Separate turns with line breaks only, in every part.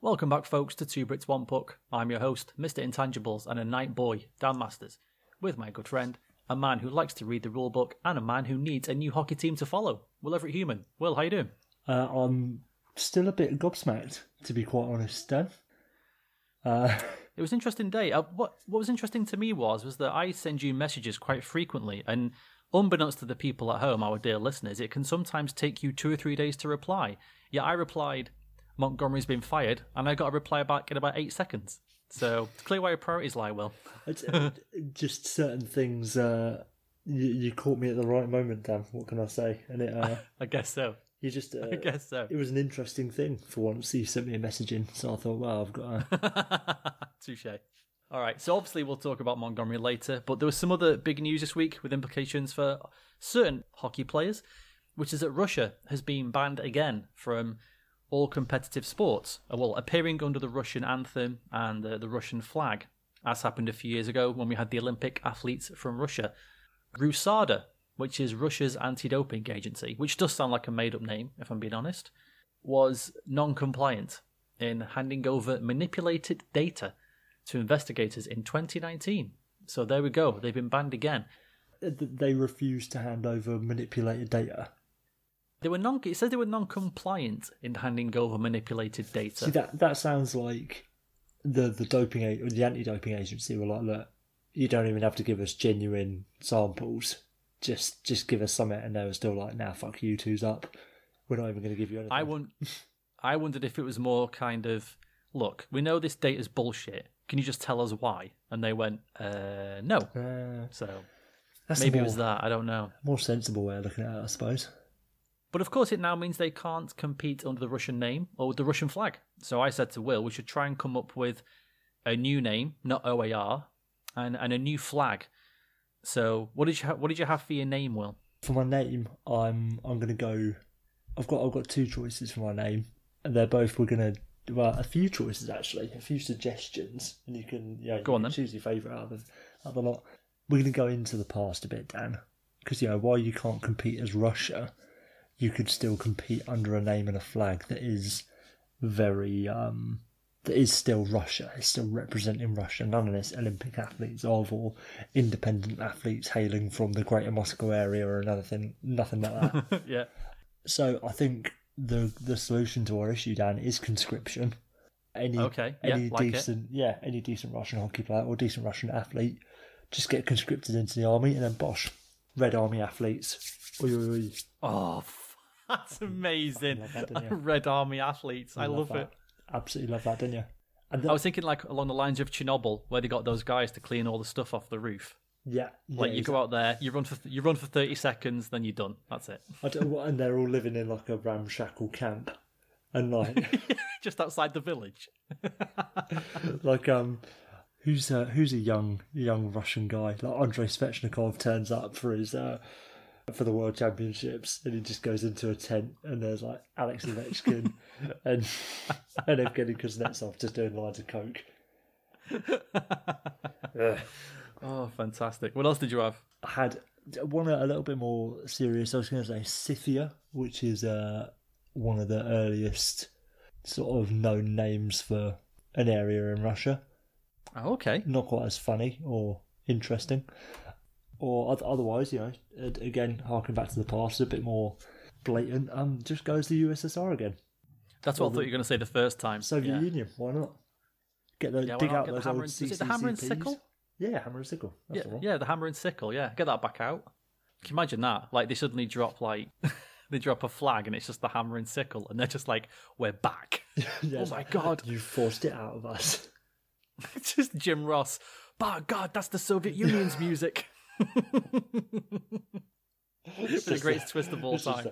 Welcome back, folks, to Two Brits One Puck. I'm your host, Mr. Intangibles, and a night boy, Dan Masters, with my good friend, a man who likes to read the rulebook, and a man who needs a new hockey team to follow. Will Everett Human. Will, how you doing?
Uh, I'm still a bit gobsmacked, to be quite honest, Dan. Uh,
It was an interesting day. Uh, what what was interesting to me was was that I send you messages quite frequently, and unbeknownst to the people at home, our dear listeners, it can sometimes take you two or three days to reply. Yeah, I replied, Montgomery's been fired, and I got a reply back in about eight seconds. So it's clear where your priorities lie, Will.
it's, just certain things. Uh, you, you caught me at the right moment, Dan. What can I say? And it, uh,
I guess so.
you just. Uh,
I guess so.
It was an interesting thing for once. You sent me a message in, so I thought, well, I've got. A...
Touche. All right, so obviously we'll talk about Montgomery later, but there was some other big news this week with implications for certain hockey players, which is that Russia has been banned again from all competitive sports. Well, appearing under the Russian anthem and uh, the Russian flag, as happened a few years ago when we had the Olympic athletes from Russia. RUSADA, which is Russia's anti-doping agency, which does sound like a made-up name, if I'm being honest, was non-compliant in handing over manipulated data to investigators in 2019. So there we go. They've been banned again.
They refused to hand over manipulated data.
They were non. It says they were non-compliant in handing over manipulated data.
See that that sounds like the the doping or the anti-doping agency were like, look, you don't even have to give us genuine samples. Just just give us something, and they were still like, nah, fuck you, two's up. We're not even going to give you anything.
I won- I wondered if it was more kind of, look, we know this data's bullshit. Can you just tell us why? And they went, uh, no.
Uh,
So
that's
maybe
the
it was that. I don't know.
more sensible way of looking at it, I suppose.
But of course, it now means they can't compete under the Russian name or with the Russian flag. So I said to Will, we should try and come up with a new name, not OAR, and, and a new flag. So what did you ha- what did you have for your name, Will?
For my name, I'm I'm going to go. I've got I've got two choices for my name, and they're both we're going to well a few choices actually, a few suggestions, and you can yeah
Go on then.
choose your favourite out of out of the lot. We're going to go into the past a bit, Dan, because you know while you can't compete as Russia, you could still compete under a name and a flag that is very um that is still Russia. It's still representing Russia. None of this Olympic athletes of or independent athletes hailing from the Greater Moscow area or another thing. Nothing like that.
yeah.
so I think the the solution to our issue, Dan, is conscription. Any
Okay, yeah,
any
like it.
decent yeah any decent Russian hockey player or decent Russian athlete just get conscripted into the army and then bosh Red Army athletes. Oi, oi, oi.
Oh, that's amazing.
that.
Red Army athletes. I love,
that.
it.
Absolutely love that, didn't you? And
I was thinking like along the lines of Chernobyl, where they got those guys to clean all the stuff off the roof.
yeah,
Like
yeah,
you go out there, you run for you run for thirty seconds, then you're done. That's it.
I don't, what- and they're all living in like a ramshackle camp, and like
Just outside the village.
like um, who's a, who's a young young Russian guy like Andrei Svechnikov turns up for his uh for the World Championships, and he just goes into a tent, and there's like Alex Ovechkin and and Evgeny Kuznetsov just doing lines of coke.
Oh, fantastic! What else did you have?
I had one a little bit more serious. I was going to say Scythia, which is uh, one of the earliest sort of known names for an area in Russia.
Oh, okay.
Not quite as funny or interesting, or otherwise, you know, again harking back to the past, a bit more blatant. Um, just goes the USSR again,
That's what I thought you were going to say the first time.
Soviet
yeah.
Union. Why not? Get the
Yeah,
dig out those old
and- is it the hammer and sickle?
Yeah, hammer and sickle. That's
Yeah,
the
yeah, the hammer and sickle. Yeah, get that back out. Can you imagine that? Like they suddenly drop like they drop a flag and it's just the hammer and sickle, and they're just like, "We're back."
Yeah,
oh my god!
You forced it out of us.
It's just Jim Ross. By God, that's the Soviet Union's music it's the greatest twist of all time.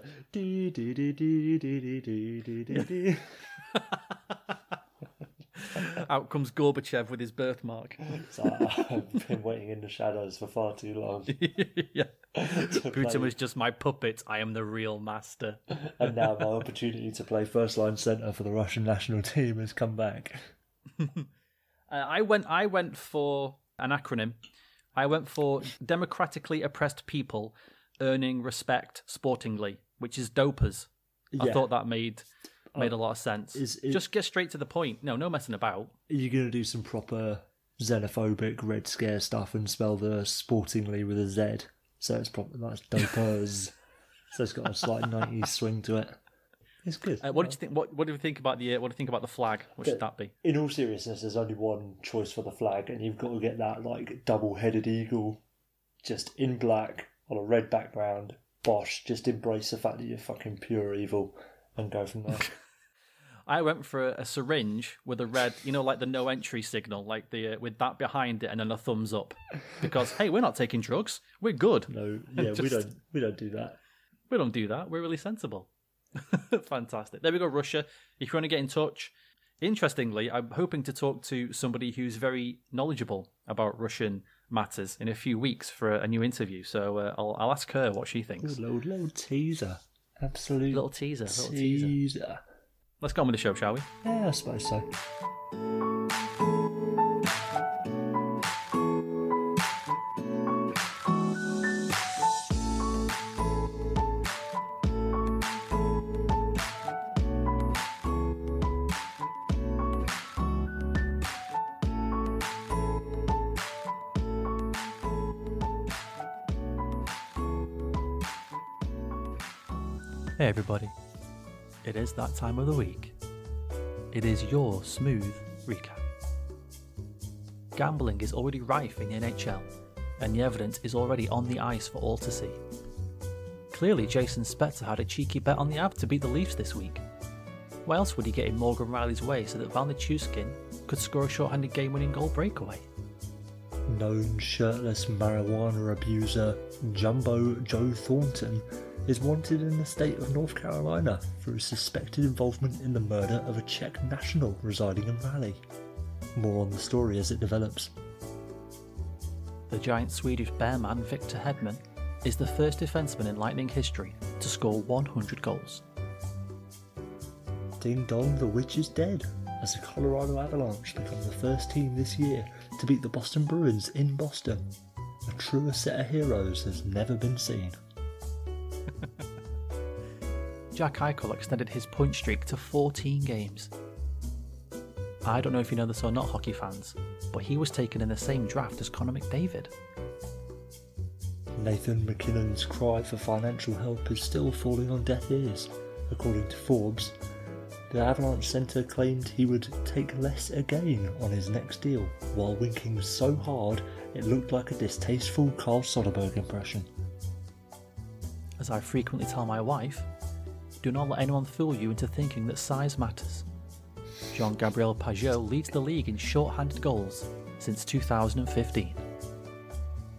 Out comes Gorbachev with his birthmark.
So I've been waiting in the shadows for far too long.
yeah. Putin was just my puppet. I am the real master.
and now my opportunity to play first line centre for the Russian national team has come back.
Uh, I went. I went for an acronym I went for democratically oppressed people earning respect sportingly, which is dopers. I thought that made uh, made a lot of sense.
is- is-
Just get straight to the point. No, no messing about.
Are you going to do some proper xenophobic Red Scare stuff and spell the sportingly with a Z? So it's probably like dopers. so it's got a slight 90s swing to it. It's good.
Uh, what did you think? What, what do you think about the? Uh, what do you think about the flag? What should that be?
In all seriousness, there's only one choice for the flag, and you've got to get that like double-headed eagle, just in black on a red background. Bosh, just embrace the fact that you're fucking pure evil, and go from there.
I went for a, a syringe with a red, you know, like the no entry signal, like the uh, with that behind it, and then a thumbs up, because hey, we're not taking drugs. We're good.
no, yeah, we don't, we don't do that.
We don't do that. We're really sensible. Fantastic. There we go, Russia. If you want to get in touch, interestingly, I'm hoping to talk to somebody who's very knowledgeable about Russian matters in a few weeks for a, a new interview. So uh, I'll, I'll ask her what she thinks.
Little, little teaser, absolute
Little teaser. Little teaser.
teaser.
Let's go on with the show, shall we?
Yeah, I suppose so.
Hey, everybody. It is that time of the week. It is your smooth recap. Gambling is already rife in the NHL, and the evidence is already on the ice for all to see. Clearly, Jason Spezza had a cheeky bet on the app to beat the Leafs this week. Why else would he get in Morgan Rielly's way so that Val Nichushkin could score a short-handed game-winning goal breakaway?
known shirtless marijuana abuser Jumbo Joe Thornton is wanted in the state of North Carolina for his suspected involvement in the murder of a Czech national residing in Raleigh. More on the story as it develops.
The giant Swedish bear man Victor Hedman is the first defenseman in Lightning history to score 100 goals.
Ding dong, the witch is dead, as the Colorado Avalanche become the first team this year to beat the Boston Bruins in Boston. A truer set of heroes has never been seen.
Jack Eichel extended his point streak to 14 games. I don't know if you know this or not, hockey fans, but he was taken in the same draft as Connor McDavid.
Nathan MacKinnon's cry for financial help is still falling on deaf ears. According to Forbes, the Avalanche centre claimed he would take less again on his next deal, while winking so hard it looked like a distasteful Carl Soderberg impression.
As I frequently tell my wife, do not let anyone fool you into thinking that size matters. Jean Gabriel Pageau leads the league in short-handed goals since 2015.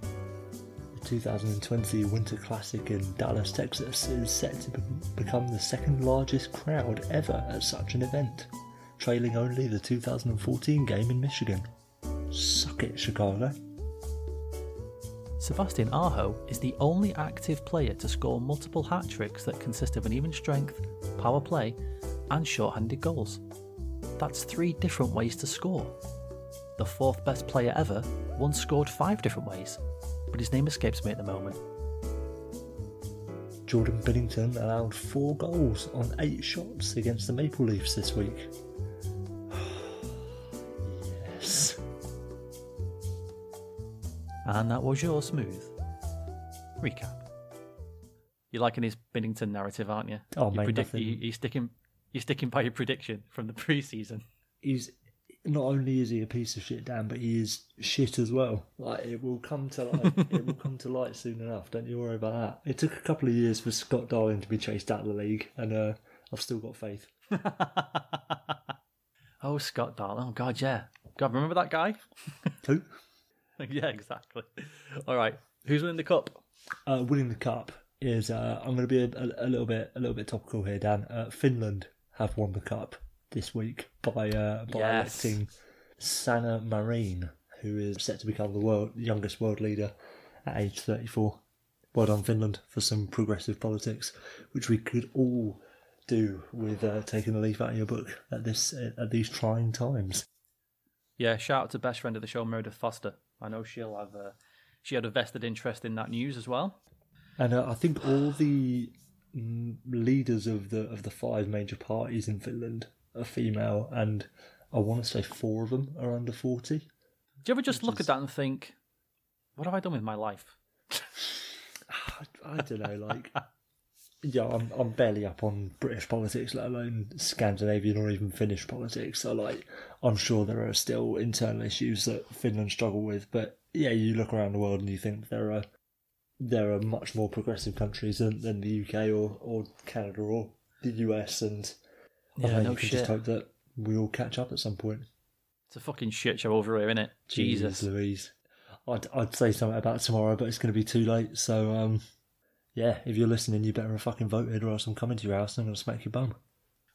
The 2020 Winter Classic in Dallas, Texas is set to be- become the second largest crowd ever at such an event, trailing only the 2014 game in Michigan. Suck it, Chicago.
Sebastian Aho is the only active player to score multiple hat tricks that consist of an even strength, power play, and short-handed goals. That's three different ways to score. The fourth best player ever once scored five different ways, but his name escapes me at the moment.
Jordan Binnington allowed four goals on eight shots against the Maple Leafs this week. yes.
And that was your smooth recap. You're liking his Binnington narrative, aren't you?
Oh,
you
mate,
predict,
nothing-
you, you're sticking, you're sticking by your prediction from the preseason.
He's not only is he a piece of shit, Dan, but he is shit as well. Like it will come to light. it will come to light soon enough. Don't you worry about that. It took a couple of years for Scott Darling to be chased out of the league, and uh, I've still got faith.
oh, Scott Darling. Oh, God, yeah. God, remember that guy?
Who?
yeah, exactly. All right. Who's winning the cup?
Uh, winning the cup is. Uh, I'm going to be a, a, a little bit a little bit topical here, Dan. Uh, Finland have won the cup this week by uh, by
Yes.
electing Sanna Marin, who is set to become the world youngest world leader at age 34. Well done, Finland, for some progressive politics, which we could all do with uh, taking a leaf out of your book at this at these trying times.
Yeah, shout out to best friend of the show, Meredith Foster. I know she'll have. Uh, she had a vested interest in that news as well.
And uh, I think all the mm, leaders of the of the five major parties in Finland are female, and I want to say four of them are under forty.
Do you ever just look at that and think, what have I done with my life?
I, I don't know, like. Yeah, I'm I'm barely up on British politics, let alone Scandinavian or even Finnish politics. So, like, I'm sure there are still internal issues that Finland struggle with. But yeah, you look around the world and you think there are there are much more progressive countries than, than the UK or, or Canada or the US, and I
Yeah,
think
no
you can
shit.
just hope that we all catch up at some point.
It's a fucking shit show over here, isn't it? Jesus.
Jeez Louise. I'd I'd say something about tomorrow, but it's going to be too late. So um, yeah, if you're listening, you better have fucking voted, or else I'm coming to your house and I'm going to smack your bum.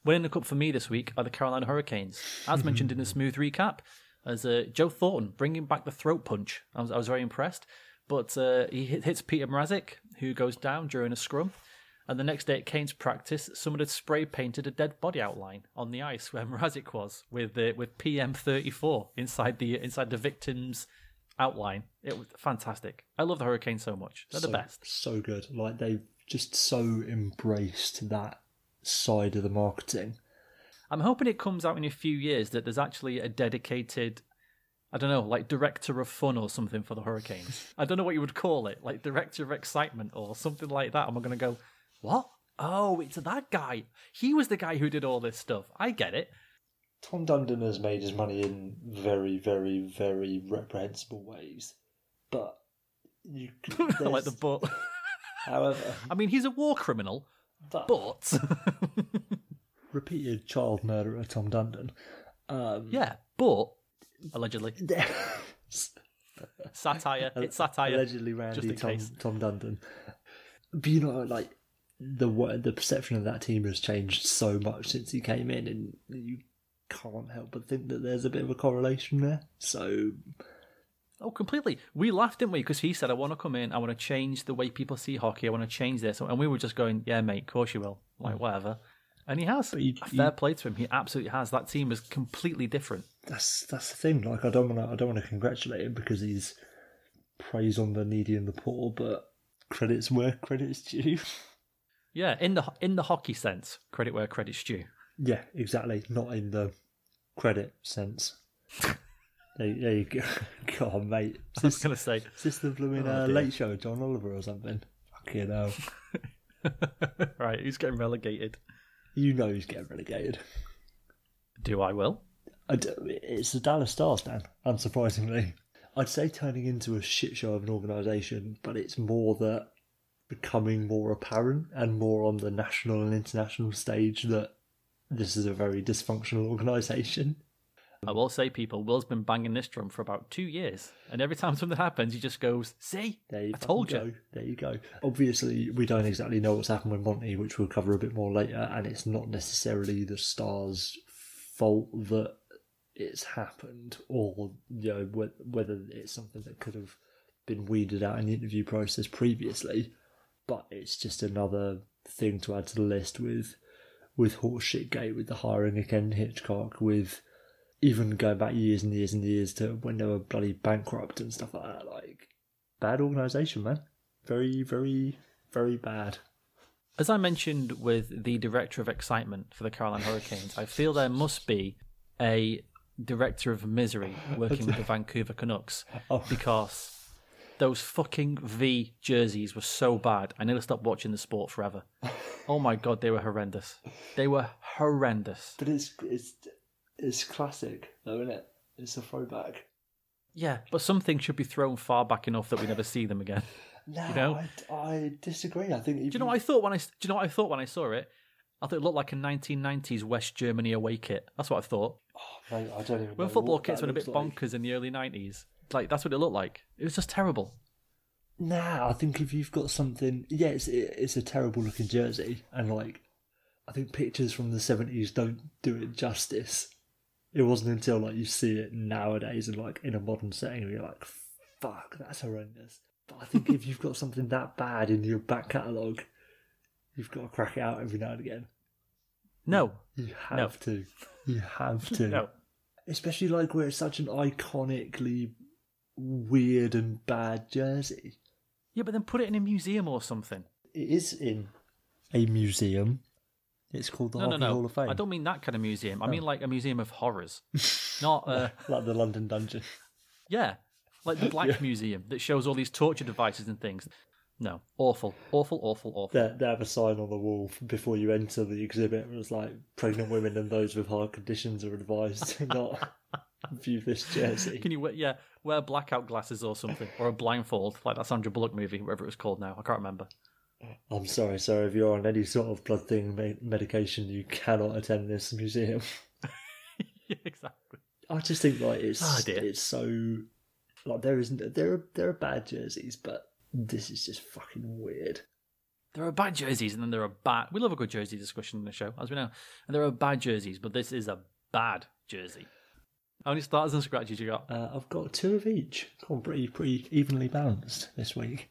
Winning the cup for me this week are the Carolina Hurricanes, as mentioned in the smooth recap. As uh, Joe Thornton bringing back the throat punch, I was, I was very impressed. But uh, he hit, hits Peter Mrazek, who goes down during a scrum. And the next day at Canes' practice, someone had spray painted a dead body outline on the ice where Mrazek was, with uh, with PM34 inside the inside the victim's outline. It was fantastic. I love the Hurricane so much. They're
so,
the best.
So good. Like they've just so embraced that side of the marketing.
I'm hoping it comes out in a few years that there's actually a dedicated, I don't know, like director of fun or something for the Hurricanes. I don't know what you would call it, like director of excitement or something like that. Am I going to go, what? Oh, it's that guy. He was the guy who did all this stuff. I get it.
Tom Dundon has made his money in very, very, very reprehensible ways, but you
like the but.
However,
I mean, he's a war criminal,
but,
but
repeated child murderer Tom Dundon. Um,
yeah, but allegedly satire. It's satire.
allegedly
just
Randy Tom,
case.
Tom Dundon. But you know, like the the perception of that team has changed so much since he came in, and you can't help but think that there's a bit of a correlation there. So
Oh, completely. We laughed, didn't we? Because he said, I want to come in, I want to change the way people see hockey, I want to change this. And we were just going, yeah, mate, of course you will. Like, hmm. whatever. And he has.
you-
Fair
you-
play to him. He absolutely has. That team is completely different.
that's that's the thing. Like I don't want to I don't want to congratulate him because he's praise on the needy and the poor, but credits where credit's due.
Yeah, in the in the hockey sense, credit where credit's due.
yeah, exactly. Not in the credit sense. there, there you go. God, mate.
I was going to say,
Is this the blooming
Oh,
uh, late show John Oliver or something? Fucking hell.
right, who's getting relegated?
You know who's getting relegated.
Do I will?
I d- it's the Dallas Stars, Dan, unsurprisingly. I'd say turning into a shit show of an organisation, but it's more that becoming more apparent and more on the national and international stage that this is a very dysfunctional organisation.
I will say, people, Will's been banging this drum for about two years. And every time something happens, he just goes, see?
There you
I told
fucking
you.
go. There you go. Obviously, we don't exactly know what's happened with Monty, which we'll cover a bit more later, and it's not necessarily the Stars' fault that it's happened, or you know whe- whether it's something that could have been weeded out in the interview process previously. But it's just another thing to add to the list with with horseshit gate, with the hiring of Ken Hitchcock, with even going back years and years and years to when they were bloody bankrupt and stuff like that. Like bad organisation, man. Very, very, very bad.
As I mentioned with the director of excitement for the Carolina Hurricanes, I feel there must be a director of misery working with the Vancouver Canucks
Oh.
because those fucking V jerseys were so bad. I nearly stopped watching the sport forever. Oh my god, they were horrendous. They were horrendous.
But it's it's it's classic, though, isn't it? It's a throwback.
Yeah, but some things should be thrown far back enough that we never see them again.
No,
know?
I, I disagree. I think
Do you know what I thought when I? Do you know what I thought when I saw it? I thought it looked like a 1990s West Germany away kit. That's what I thought.
Oh, mate, I don't even.
When football kits went a bit
like.
bonkers in the early 90s, like that's what it looked like. It was just terrible.
Nah, I think if you've got something, yeah, it's it, it's a terrible looking jersey, and like, I think pictures from the seventies don't do it justice. It wasn't until like you see it nowadays and like in a modern setting, where you're like, "Fuck, that's horrendous." But I think if you've got something that bad in your back catalogue, you've got to crack it out every now and again.
No,
You have to. You have to.
no.
Especially like where it's such an iconically weird and bad jersey.
Yeah, but then put it in a museum or something.
It is in a museum. It's called the
No, no,
Hockey Hall
no.
of Fame.
I don't mean that kind of museum. I mean like a museum of horrors. Not, uh,
like the London Dungeon.
yeah, like the Black Museum that shows all these torture devices and things. No, awful, awful, awful, awful.
They, they have a sign on the wall before you enter the exhibit. It was like pregnant women and those with heart conditions are advised to not view this jersey.
Can you yeah, wear blackout glasses or something, or a blindfold, like that Sandra Bullock movie, whatever it was called now. I can't remember.
I'm sorry, sir. If you're on any sort of blood thinning me- medication, you cannot attend this museum.
yeah, exactly.
I just think like it's
Oh,
it's so like there isn't there are there are bad jerseys, but this is just fucking weird.
There are bad jerseys, and then there are bad. We love a good jersey discussion in the show, as we know. And there are bad jerseys, but this is a bad jersey. How many starters and scratches you got?
Uh, I've got two of each. Gone pretty pretty evenly balanced this week.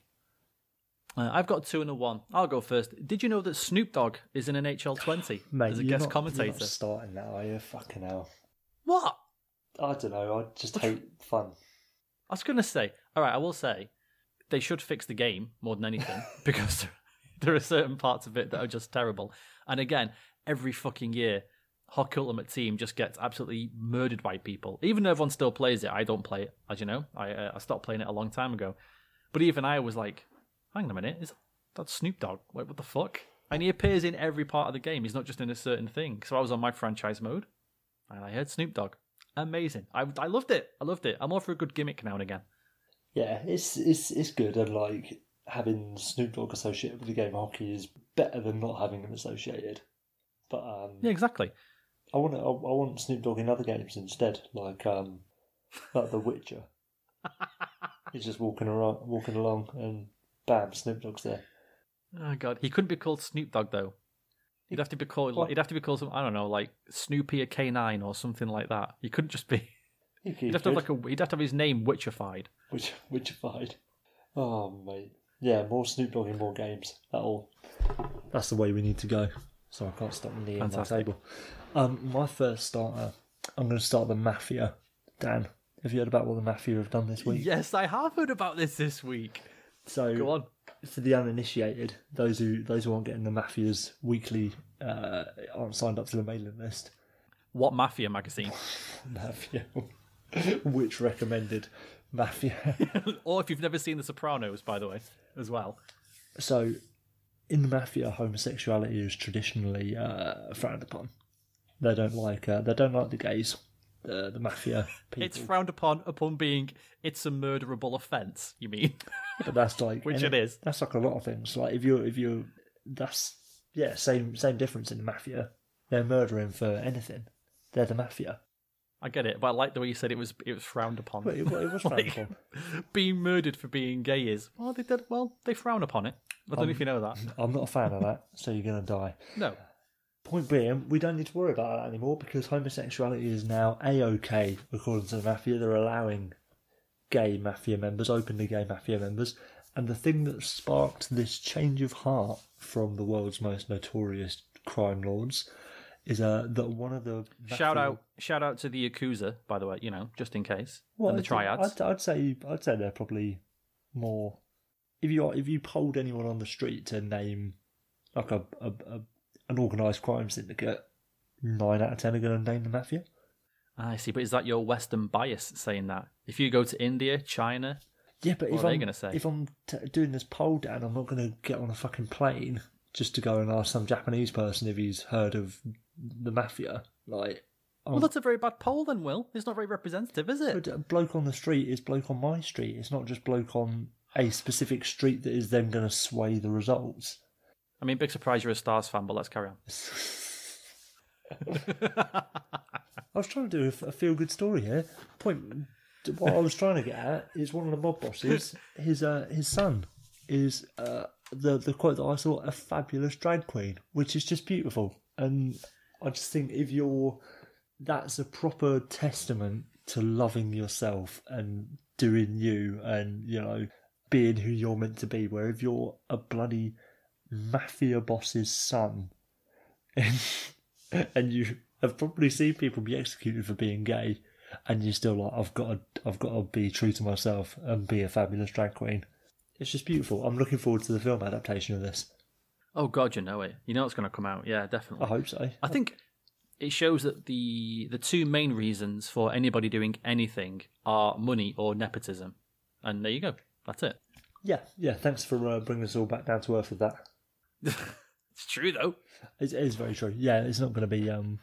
Uh, I've got two and a one. I'll go first. Did you know that Snoop Dogg is in NHL 20
Mate,
as a
you're
guest
not- You're
commentator?
not starting that, are you? Fucking hell.
What?
I don't know. I just hate fun.
I was going to say, all right, I will say they should fix the game more than anything because there are certain parts of it that are just terrible. And again, every fucking year, Hockey Ultimate Team just gets absolutely murdered by people. Even though everyone still plays it, I don't play it, as you know. I uh, I stopped playing it a long time ago. But even I was like, hang on a minute, is that Snoop Dogg? Wait, what the fuck? And he appears in every part of the game. He's not just in a certain thing. So I was on my franchise mode, and I heard Snoop Dogg. Amazing. I I loved it. I loved it. I'm all for a good gimmick now and again.
Yeah, it's it's it's good, and like having Snoop Dogg associated with the game of hockey is better than not having him associated. But um,
Yeah, exactly.
I want I, I want Snoop Dogg in other games instead, like um, like The Witcher. He's just walking around, walking along, and bam, Snoop Dogg's there.
Oh god, he couldn't be called Snoop Dogg though. He'd have to be called.
What?
He'd have to be called some. I don't know, like Snoopy a K9 or something like that. He couldn't just be.
He
He'd have to have like a. He'd have to have his name witchified.
which Witchified. Oh mate, yeah, more Snoop Dogg in more games. That'll. That's the way we need to go. So I can't stop kneeing my
Fantastic.
table. Um, my first starter. I'm going to start the Mafia. Dan, have you heard about what the Mafia have done this week?
Yes, I have heard about this this week.
So
Go on.
for the uninitiated, those who those who aren't getting the Mafia's weekly uh, aren't signed up to the mailing list.
What Mafia magazine?
Mafia, which recommended Mafia.
or if you've never seen The Sopranos, by the way, as well.
so, in the Mafia, homosexuality is traditionally uh, frowned upon. They don't like uh, they don't like the gays. The the Mafia people,
It's frowned upon upon being it's a murderable offence. You mean?
but that's like
Which it is.
That's like a lot of things. Like if you're if you that's yeah same same difference in the Mafia. They're murdering for anything. They're the Mafia.
I get it, but I like the way you said it was. It was frowned upon.
But it, it was frowned
Like,
upon.
being murdered for being gay is well. They did well. They frown upon it. I don't know if you know that.
I'm not a fan of that, so you're gonna die.
No.
Point being, we don't need to worry about that anymore because homosexuality is now a okay according to the mafia. They're allowing gay mafia members, openly gay mafia members, and the thing that sparked this change of heart from the world's most notorious crime lords is uh, that one of the
Shout out, shout out to the Yakuza, by the way. You know, just in case,
Well,
and the
I'd-
triads.
I'd, I'd say I'd say they're probably more. If you if you polled anyone on the street to name like a, a, a an organised crime syndicate, nine out of ten are going to name the mafia.
I see, but is that your Western bias saying that? If you go to India, China,
Yeah, but
What
if
are they
I'm
gonna say?
if I'm t- doing this poll down, I'm not going to get on a fucking plane just to go and ask some Japanese person if he's heard of the mafia. Like,
well, that's a very bad poll, then. Will it's not very representative, is it?
But a bloke on the street is bloke on my street. It's not just bloke on a specific street that is then going to sway the results.
I mean, big surprise you're a Stars fan, but let's carry on.
I was trying to do a, a feel good story here. Point. What I was trying to get at is one of the mob bosses. His uh, his son is uh, the the quote that I saw a fabulous drag queen, which is just beautiful. And I just think if you're that's a proper testament to loving yourself and doing you and you know being who you're meant to be. Where if you're a bloody mafia boss's son and, and you have probably seen people be executed for being gay, and you're still like, I've got to, I've got to be true to myself and be a fabulous drag queen. It's just beautiful. I'm looking forward to the film adaptation of this.
Oh God, you know it. You know it's going to come out. Yeah, definitely.
I hope so.
I think it shows that the the two main reasons for anybody doing anything are money or nepotism, and there you go. That's it.
Yeah, yeah. Thanks for uh, bringing us all back down to earth with that.
It's true though.
It, is very true. Yeah, it's not going to be. Um,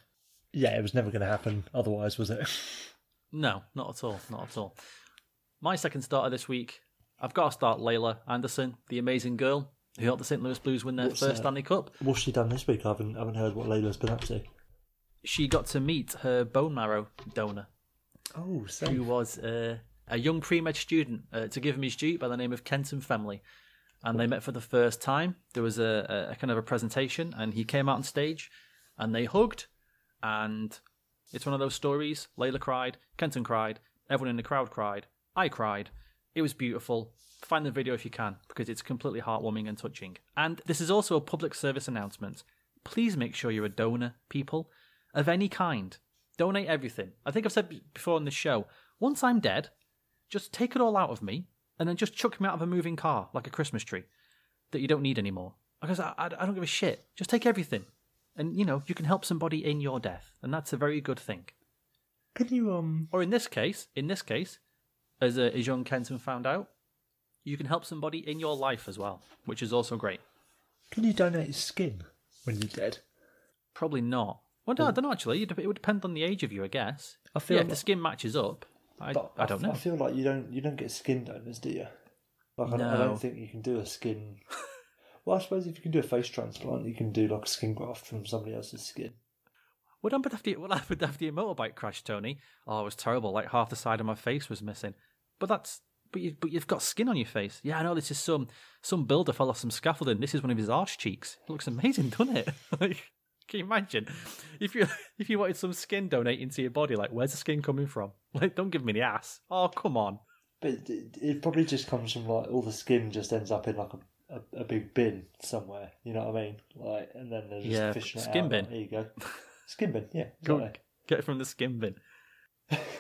yeah, it was never going to happen otherwise, was it?
No, not at all. Not at all. My second starter this week, I've got to start Laila Anderson, the amazing girl who helped the St. Louis Blues win their
What's
first
that?
Stanley Cup.
What's she done this week? I haven't haven't heard what Laila's been up to.
She got to meet her bone marrow donor,
Oh, so
who was uh, a young pre med student, uh, to give him his due, by the name of Kenton Family. And they met for the first time. There was a, a, a kind of a presentation, and he came out on stage, and they hugged. And it's one of those stories. Laila cried, Kenton cried, everyone in the crowd cried, I cried. It was beautiful. Find the video if you can, because it's completely heartwarming and touching. And this is also a public service announcement. Please make sure you're a donor, people, of any kind. Donate everything. I think I've said before on this show, once I'm dead, just take it all out of me and then just chuck me out of a moving car like a Christmas tree that you don't need anymore. Because I, I, I don't give a shit. Just take everything. And, you know, you can help somebody in your death. And that's a very good thing.
Can you um?
Or in this case, in this case, as, uh, as young Kenton found out, you can help somebody in your life as well, which is also great.
Can you donate skin when you're dead?
Probably not. Well, no, I don't know actually. It would depend on the age of you, I guess.
I feel
yeah, if the
like-
skin matches up. I,
But
I don't know.
I feel like you don't you don't get skin donors, do you? Like I, don't, I
No.
don't think you can do a skin. well, I suppose if you can do a face transplant, you can do like a skin graft from somebody else's skin.
What happened after what happened after your motorbike crash, Tony? Oh, it was terrible. Like half the side of my face was missing. But that's but you but you've got skin on your face. Yeah, I know. This is some some builder fell off some scaffolding. This is one of his arse cheeks. It looks amazing, doesn't it? like, can you imagine if you if you wanted some skin donating to your body? Like, where's the skin coming from? Like, don't give me the ass. Oh, come on.
But it, probably just comes from like all the skin just ends up in like a, a, a big bin somewhere. You know what I mean? Like, and then they're just
Yeah,
fishing it
skin
out.
bin.
There you go. Skin bin. Yeah.
Go get it from the skin bin.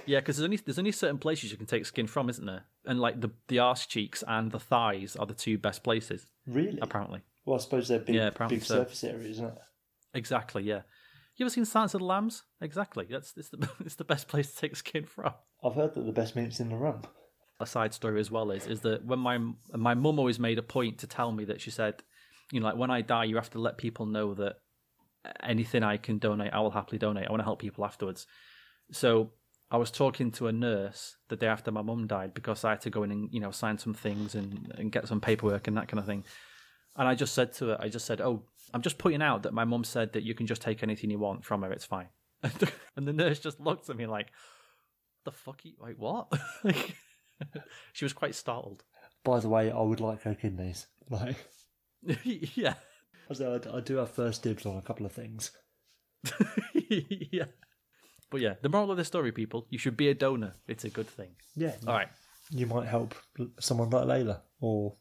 Yeah, because there's only there's only certain places you can take skin from, isn't there? And like the the arse cheeks and the thighs are the two best places,
Really?
apparently.
Well, I suppose they're big,
Yeah,
big
so.
surface areas, isn't it?
Exactly, yeah. You ever seen Silence of the Lambs? Exactly. That's it's the it's the best place to take skin from.
I've heard that the best meat's in the rump.
A side story as well is is that when my my mum always made a point to tell me that she said, you know, like when I die, you have to let people know that anything I can donate, I will happily donate. I want to help people afterwards. So I was talking to a nurse the day after my mum died because I had to go in and you know sign some things and and get some paperwork and that kind of thing. And I just said to her, I just said, "Oh, I'm just pointing out that my mum said that you can just take anything you want from her. It's fine." and the nurse just looked at me like, "The fuck? You, like what?" She was quite startled.
By the way, I would like her kidneys. Like,
yeah,
I I do have first dibs on a couple of things.
yeah. But yeah, the moral of the story, people, you should be a donor. It's a good thing.
Yeah.
All right,
You might help someone like Laila, or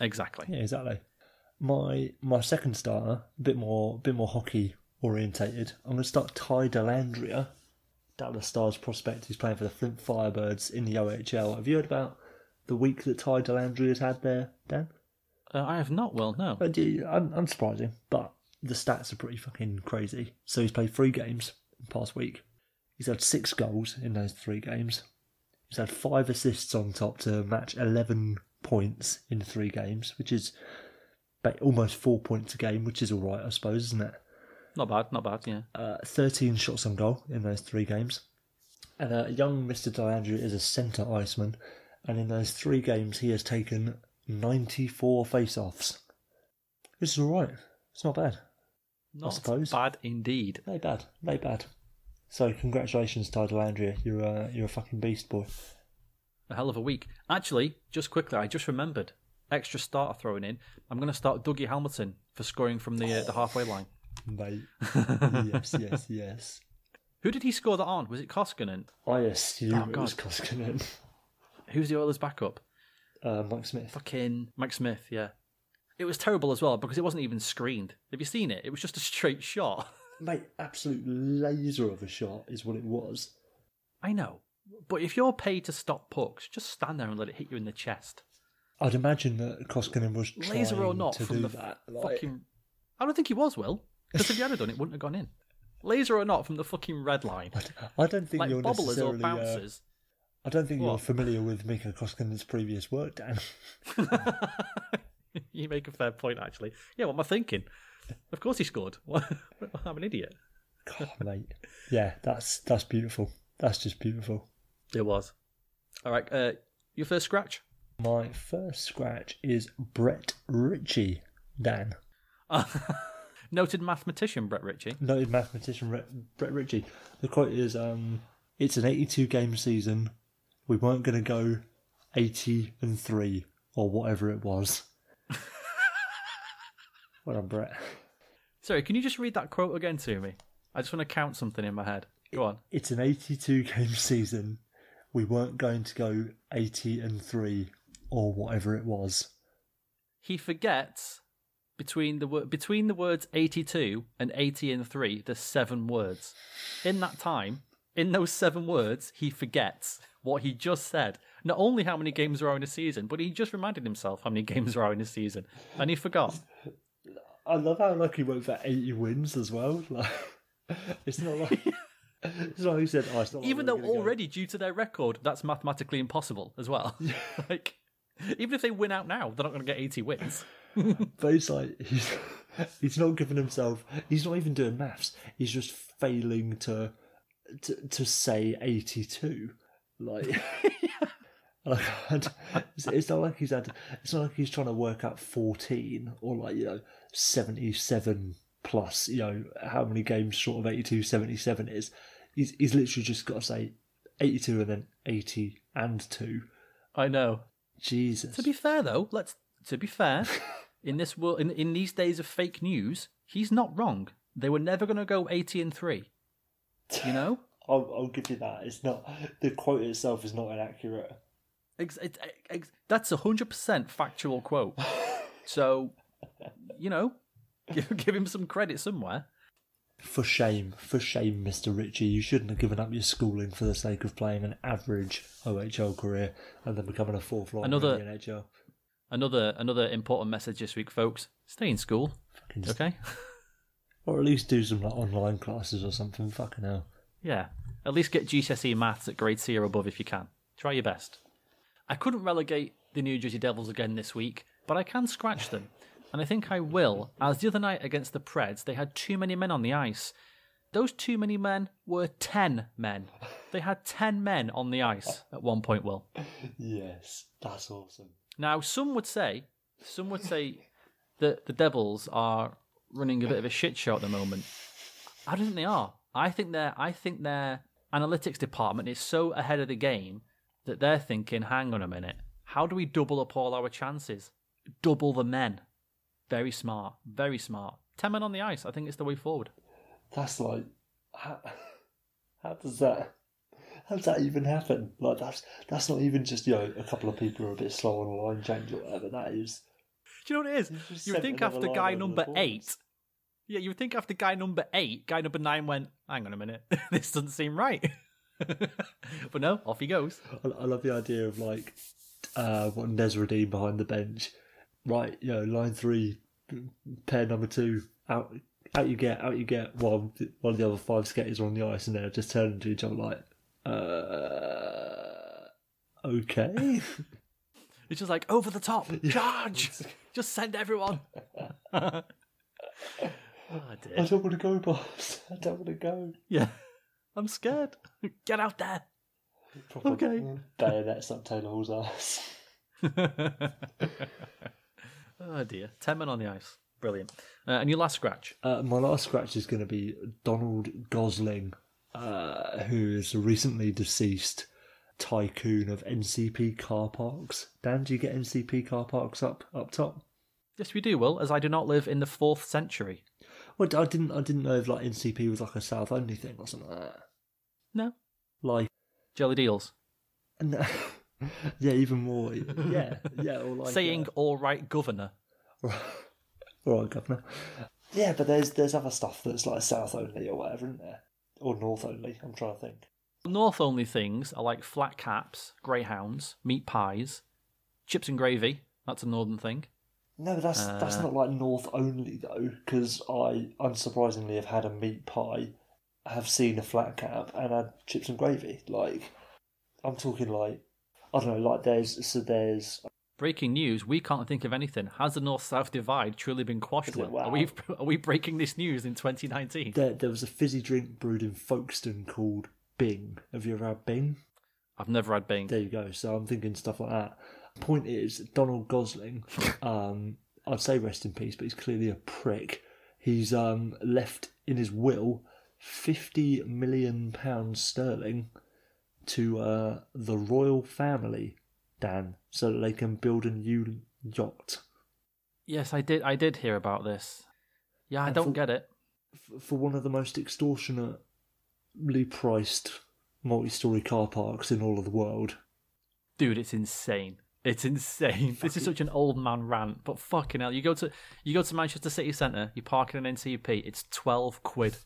exactly.
yeah, exactly. My my second starter, a bit more bit more hockey orientated. I'm going to start Ty Dellandrea, Dallas Stars prospect who's playing for the Flint Firebirds in the OHL. Have you heard about the week that Ty Dellandrea's had there, Dan?
Uh, I have not. Well, no.
Uh, un- unsurprising, but the stats are pretty fucking crazy. So he's played three games in the past week. He's had six goals in those three games. He's had five assists on top to match 11 points in three games, which is almost four points a game, which is all right, I suppose, isn't it?
Not bad. Not bad. Yeah.
Uh, 13 shots on goal in those three games. And uh, young Mr. Diandrew is a centre iceman, and in those three games he has taken 94 face-offs. Which is all right. It's not bad.
Not
suppose.
bad indeed.
No bad. No bad. So congratulations, Ty Dellandrea. You're a you're a fucking beast, boy.
A hell of a week. Actually, just quickly, I just remembered. Extra starter thrown in. I'm going to start Dougie Hamilton for scoring from the uh, the halfway line.
Mate. yes, yes, yes.
Who did he score that on? Was it Koskinen?
I assume
Oh,
it
God.
was Koskinen.
Who's the Oilers' backup?
Uh, Mike Smith.
Fucking Mike Smith. Yeah. It was terrible as well because it wasn't even screened. Have you seen it? It was just a straight shot.
Mate, absolute laser of a shot is what it was.
I know, but if you're paid to stop pucks, just stand there and let it hit you in the chest.
I'd imagine that Koskinen was trying
Laser or not,
to
from
do
the
that. Like,
fucking I don't think he was, Will. Because if he had done it, wouldn't have gone in. Laser or not, from the fucking red line.
I don't think
Like
you're
bobblers or.
Uh,
bouncers.
I don't think you're familiar with Mikko Koskinen's previous work, Dan.
you make a fair point, actually. Yeah, what am I thinking? Of course he scored. I'm an idiot.
God, mate. Yeah, that's that's beautiful. That's just beautiful.
It was. All right, uh, your first scratch?
My first scratch is Brett Ritchie, Dan.
Noted mathematician Brett Ritchie.
Noted mathematician Re- Brett Ritchie. The quote is um, It's an 82 game season. We weren't going to go 80 and 3 or whatever it was. well done, Brett.
Sorry, can you just read that quote again to me? I just want to count something in my head. Go on.
It's an 82 game season. We weren't going to go 80 and 3 or whatever it was.
He forgets between the between the words 82 and 80 and 3 there's seven words. In that time, in those seven words, he forgets what he just said. Not only how many games there are in a season, but he just reminded himself how many games there are in a season, and he forgot.
I love how like he went for 80 wins as well. Like, it's not like. It's not like he said, oh, it's not
even though
gonna go-
already due to their record that's mathematically impossible as well like even if they win out now they're not going to get 80 wins
But it's like he's he's not giving himself. He's not even doing maths. He's just failing to to, to say eighty two. Like, like it's, it's not like he's had. It's not like he's trying to work out fourteen or like you know seventy seven plus. You know how many games short of 82, 77 is. He's he's literally just got to say eighty two and then eighty and two.
i know
Jesus.
to be fair though let's to be fair in this world in, in these days of fake news he's not wrong they were never going to go 80 and 3 you know
I'll, I'll give you that. It's not the quote itself is not inaccurate.
Ex- ex- that's a 100% factual quote so you know give, give him some credit somewhere
For shame, for shame, Mr. Ritchie. You shouldn't have given up your schooling for the sake of playing an average OHL career and then becoming a fourth line
Another-
in the NHL.
Another another important message this week, folks. Stay in school,
Fucking
okay?
Or at least do some like, online classes or something. Fucking hell.
Yeah. At least get GCSE maths at grade C or above if you can. Try your best. I couldn't relegate the New Jersey Devils again this week, but I can scratch them. And I think I will, as the other night against the Preds, they had too many men on the ice. Those too many men were 10 men. They had 10 men on the ice at one point, Will.
Yes, that's awesome.
Now, some would say, some would say that the Devils are running a bit of a shit show at the moment. I don't think they are. I think their I think their analytics department is so ahead of the game that they're thinking, hang on a minute, how do we double up all our chances? Double the men. Very smart. Very smart. Ten men on the ice. I think it's the way forward.
That's like, how, how does that? How does that even happen? Like that's that's not even just you know a couple of people are a bit slow on a line change or whatever. That is
Do you know what it is? You would think after guy number eight. Yeah, you would think after guy number eight, guy number nine went, hang on a minute, this doesn't seem right. but no, off he goes.
I, I love the idea of like uh, what Nasreddine behind the bench. Right, you know, line three, pair number two, out, out you get, out you get. One one of the other five skaters are on the ice, and they're just turning to each other like, uh, okay.
It's just like over the top, charge, just send everyone. oh
I don't want to go, boss. I don't want to go.
Yeah, I'm scared. Get out there.
Proper
Okay.
Bayonets up Taylor Hall's ass.
Oh dear, ten men on the ice, brilliant. Uh, and your last scratch.
Uh, my last scratch is going to be Donald Gosling, uh, who is a recently deceased tycoon of NCP car parks. Dan, do you get NCP car parks up up top?
Yes, we do. Will as I do not live in the fourth century.
Well, I didn't. I didn't know if like NCP was like a South only thing or something like that.
No,
Like,
jelly deals.
and, yeah, even more. Yeah, yeah. Or like
Saying all right, governor.
uh, all right, governor. Yeah, but there's there's other stuff that's like South only or whatever, isn't there? Or North only. I'm trying to think.
North only things are like flat caps, greyhounds, meat pies, chips and gravy. That's a northern thing.
No, but that's that's
Uh,
not like North only though, because I unsurprisingly have had a meat pie, have seen a flat cap, and had chips and gravy. Like, I'm talking like, I don't know, like there's so there's
Breaking news: We can't think of anything. Has the North-South divide truly been quashed?
It?
Are we are we breaking this news in 2019?
there there was a fizzy drink brewed in Folkestone called Bing. Have you ever had Bing?
I've never had Bing.
There you go. So I'm thinking stuff like that. Point is, Donald Gosling, um, I'd say rest in peace, but he's clearly a prick. He's um, left in his will fifty million pounds sterling to uh, the royal family, Dan, so that they can build a new yacht
Yes, I did. I did hear about this. Yeah, I
And
don't
for-
get it.
for one of the most extortionately priced multi-story car parks in all of the world.
Dude, it's insane. It's insane. This is such an old man rant, but fucking hell, you go to you go to Manchester City Centre, you park in an NCP, it's twelve quid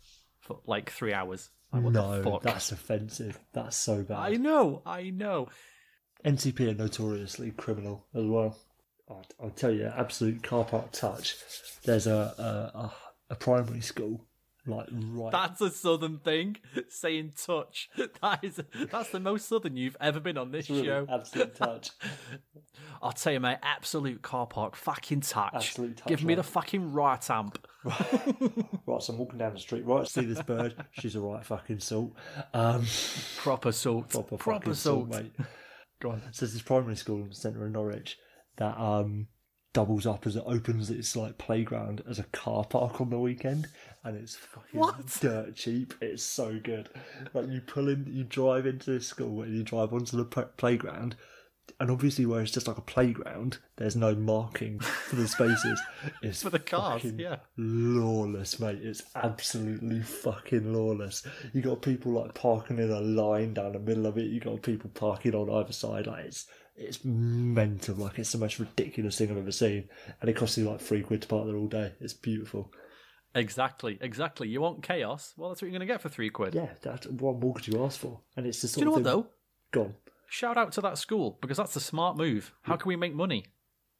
for like three hours. Like, what
no,
the fuck?
that's offensive. That's so bad.
I know, I know.
NCP are notoriously criminal as well. I'll, I'll tell you, absolute car park touch. There's a a, a, a primary school like right.
That's a southern thing. Saying touch. That is that's the most southern you've ever been on this
really
show.
absolute touch.
I'll tell you, mate, absolute car park, fucking touch.
Absolute touch,
Give me the fucking right amp.
right, so I'm walking down the street. Right, see this bird. She's a right fucking salt. Um,
Proper salt.
proper,
Proper
fucking
salt.
salt, mate.
Go on.
So this primary school in the centre of Norwich that um doubles up as it opens its like playground as a car park on the weekend, and it's fucking
What?
dirt cheap. It's so good. Like you pull in, you drive into this school and you drive onto the p- playground. And obviously, where it's just like a playground, there's no marking for the spaces. It's
For the cars, yeah.
lawless, mate. It's absolutely fucking lawless. You got people like parking in a line down the middle of it. You got people parking on either side. Like it's it's mental. Like it's the most ridiculous thing I've ever seen, and it costs you like three quid to park there all day. It's beautiful.
Exactly, exactly. You want chaos? Well, that's what you're going to get for three quid.
Yeah, that's what more could you ask for? And it's the sort Do
you know what
of thing.
though?
Go on.
Shout out to that school because that's a smart move. How can we make money?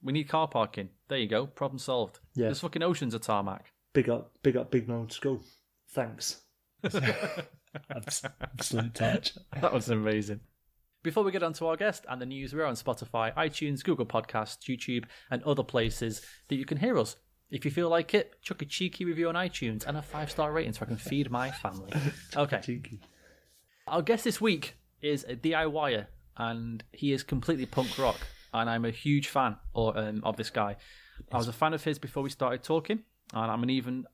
We need car parking. There you go. Problem solved.
Yeah.
There's fucking oceans of tarmac.
Big up, big up, big old school. Thanks. Abs- Absolute touch.
That was amazing. Before we get on to our guest and the news, we're on Spotify, iTunes, Google Podcasts, YouTube, and other places that you can hear us. If you feel like it, chuck a cheeky review on iTunes and a five star rating so I can feed my family. Okay.
Cheeky.
Our guest this week is a DIYer, and he is completely punk rock, and I'm a huge fan or, um, of this guy. I was a fan of his before we started talking, and I'm an even,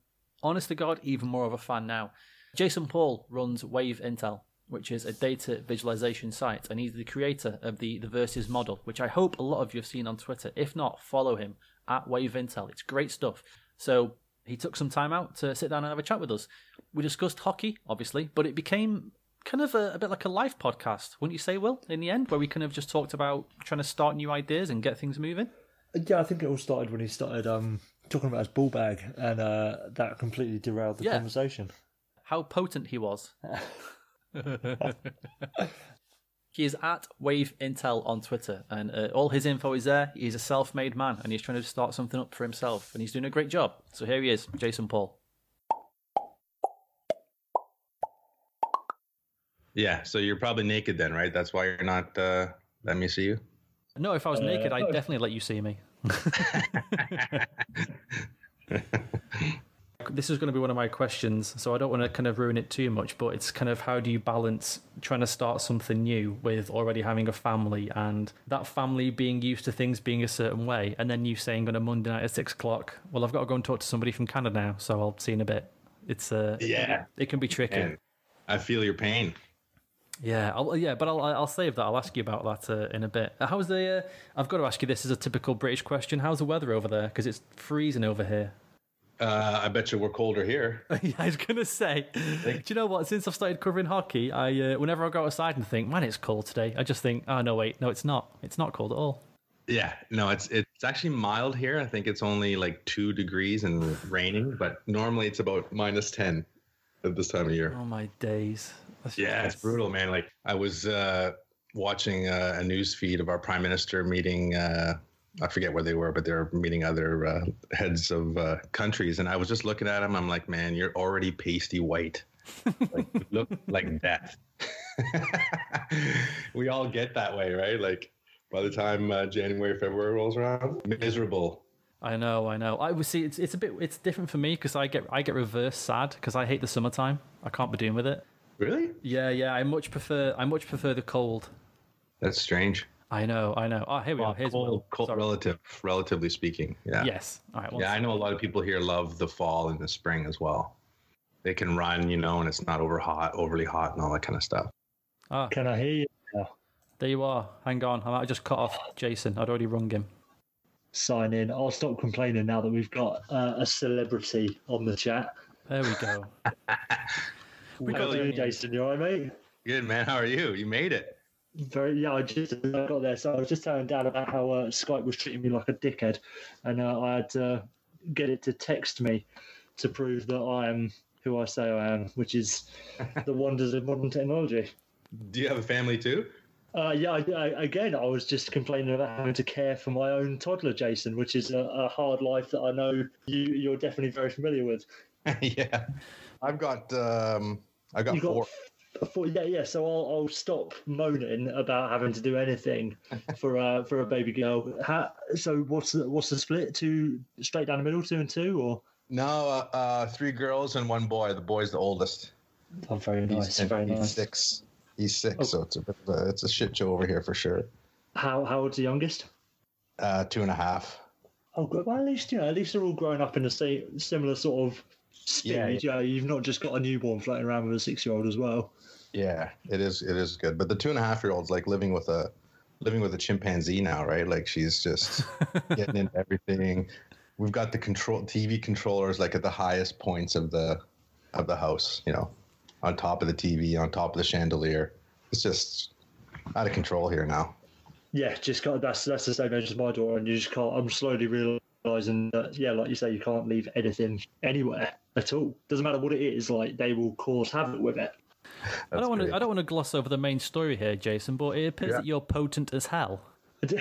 honest to God, even more of a fan now. Jason Paul runs Wave Intel, which is a data visualization site, and he's the creator of the, the Versus model, which I hope a lot of you have seen on Twitter. If not, follow him at Wave Intel. It's great stuff. So he took some time out to sit down and have a chat with us. We discussed hockey, obviously, but it became kind of a, a bit like a life podcast, wouldn't you say, Will, in the end, where we kind of just talked about trying to start new ideas and get things moving?
Yeah, I think it all started when he started um, talking about his ball bag, and uh, that completely derailed the
Yeah.
conversation.
How potent he was. he is at Wave Intel on Twitter, and uh, all his info is there. He's a self made man, and he's trying to start something up for himself, and he's doing a great job. So here he is, Jason Paul.
Yeah, so you're probably naked then, right? That's why you're not uh letting me see you.
No, if I was naked, I'd definitely let you see me. this is going to be one of my questions, so I don't want to kind of ruin it too much, but it's kind of how do you balance trying to start something new with already having a family and that family being used to things being a certain way, and then you saying on a Monday night at six o'clock, well, I've got to go and talk to somebody from Canada now, so I'll see you in a bit. It's uh,
Yeah.
it can be tricky.
I feel your pain.
Yeah, I'll, yeah, but I'll I'll save that. I'll ask you about that uh, in a bit. How's the? Uh, I've got to ask you. This is a typical British question. How's the weather over there? Because it's freezing over here.
Uh I bet you we're colder here.
yeah, I was gonna say. Do you know what? Since I've started covering hockey, I uh, whenever I go outside and think, man, it's cold today. I just think, oh no, wait, no, it's not. It's not cold at all.
Yeah, no, it's it's actually mild here. I think it's only like two degrees and raining, but normally it's about minus ten at this time of year.
Oh my days. That's
Yeah, it's brutal, man. Like I was uh, watching uh, a news feed of our prime minister meeting uh, I forget where they were, but they were meeting other uh, heads of uh, countries, and I was just looking at them. I'm like, man, you're already pasty white. like, look like death. we all get that way, right? Like by the time uh, January, February rolls around, miserable.
I know, I know. I would see it's it's a bit it's different for me because I get I get reverse sad because I hate the summertime. I can't be doing with it.
Really?
Yeah, yeah. I much prefer I much prefer the cold.
That's strange.
I know, I know. Oh, here we
Well,
are. Here's
cold,
Will.
cold relative, relatively speaking. Yeah.
Yes. All right. one
Yeah, I know a lot of people here love the fall and the spring as well. They can run, you know, and it's not over hot, overly hot, and all that kind of stuff.
Ah,
Can I hear you? now?
there you are. Hang on. I might have just cut off Jason. I'd already rung him.
Sign in. I'll stop complaining now that we've got uh, a celebrity on the chat.
There we go. we got
you, Jason? You all right, mate?
Good man, how are you? You made it.
Very yeah, I just I got there, so I was just telling Dan about how uh, Skype was treating me like a dickhead, and uh, I had to get it to text me to prove that I am who I say I am, which is the wonders of modern technology.
Do you have a family too?
Uh, yeah, I, I, again, I was just complaining about having to care for my own toddler, Jason, which is a, a hard life that I know you, you're definitely very familiar with.
yeah. I've got um I got
You got
four.
f- four, yeah, yeah. So I'll, I'll stop moaning about having to do anything for uh, for a baby girl. How, so what's the what's the split? Two straight down the middle, two and two, or?
No, uh, uh three girls and one boy. The boy's the oldest.
Oh, very nice,
he's,
very
he's
nice.
six. He's six,
Oh.
so it's a bit of a, it's a shit show over here for sure.
How how old's the youngest?
Uh two and a half.
Oh, good. Well, at least you know, at least they're all growing up in the same similar sort of
Yeah,
Yeah, you've not just got a newborn floating around with a six-year-old as well.
Yeah, it is. It is good. But the two and a half year old's like living with a living with a chimpanzee now, right? Like she's just getting into everything. We've got the control TV controllers like at the highest points of the of the house. You know, on top of the TV, on top of the chandelier. It's just out of control here now.
Yeah, just got that's that's the same age as my daughter, and you just can't. I'm slowly realizing that yeah, like you say, you can't leave anything anywhere at all. Doesn't matter what it is. Like they will cause havoc with it.
I don't want to. I don't want to gloss over the main story here, Jason. But it appears
Yeah.
that you're potent as hell.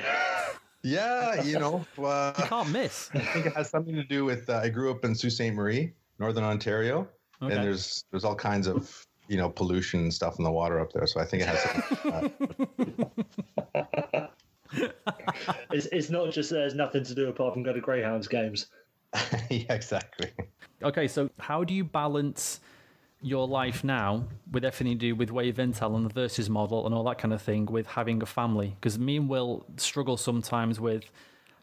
Yeah, you know, uh,
You can't miss.
I think it has something to do with. Uh, I grew up in Sault Ste. Marie, Northern Ontario,
Okay.
and there's there's all kinds of you know pollution and stuff in the water up there. So I think it has. Something, uh,
it's it's not just there's nothing to do apart from go to Greyhounds games.
yeah, exactly.
Okay, so how do you balance your life now with everything you do with Wave Intel and the Versus model and all that kind of thing with having a family? Because me and Will struggle sometimes with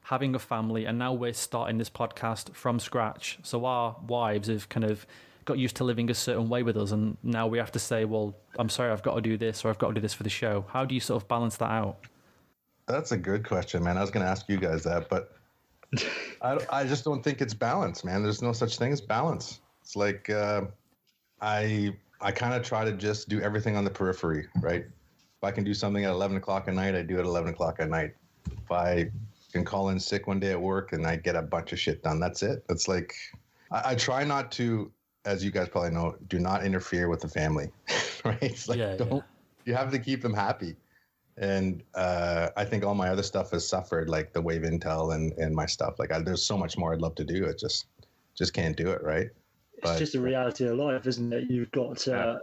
having a family, and now we're starting this podcast from scratch. So our wives have kind of got used to living a certain way with us, and now we have to say, "Well, I'm sorry, I've got to do this, or I've got to do this for the show." How do you sort of balance that out?
That's a good question, man. I was going to ask you guys that, but I, I just don't think it's balance, man. There's no such thing as balance. It's like uh, I I kind of try to just do everything on the periphery, right? If I can do something at 11 o'clock at night, I do it at 11 o'clock at night. If I can call in sick one day at work and I get a bunch of shit done, that's it. It's like I, I try not to, as you guys probably know, do not interfere with the family, right? It's like
Yeah, yeah.
don't you have to keep them happy and uh, I think all my other stuff has suffered, like the Wave Intel and, and my stuff. Like, I, there's so much more I'd love to do. It just just can't do it, right?
It's just a reality of life, isn't it? You've got uh,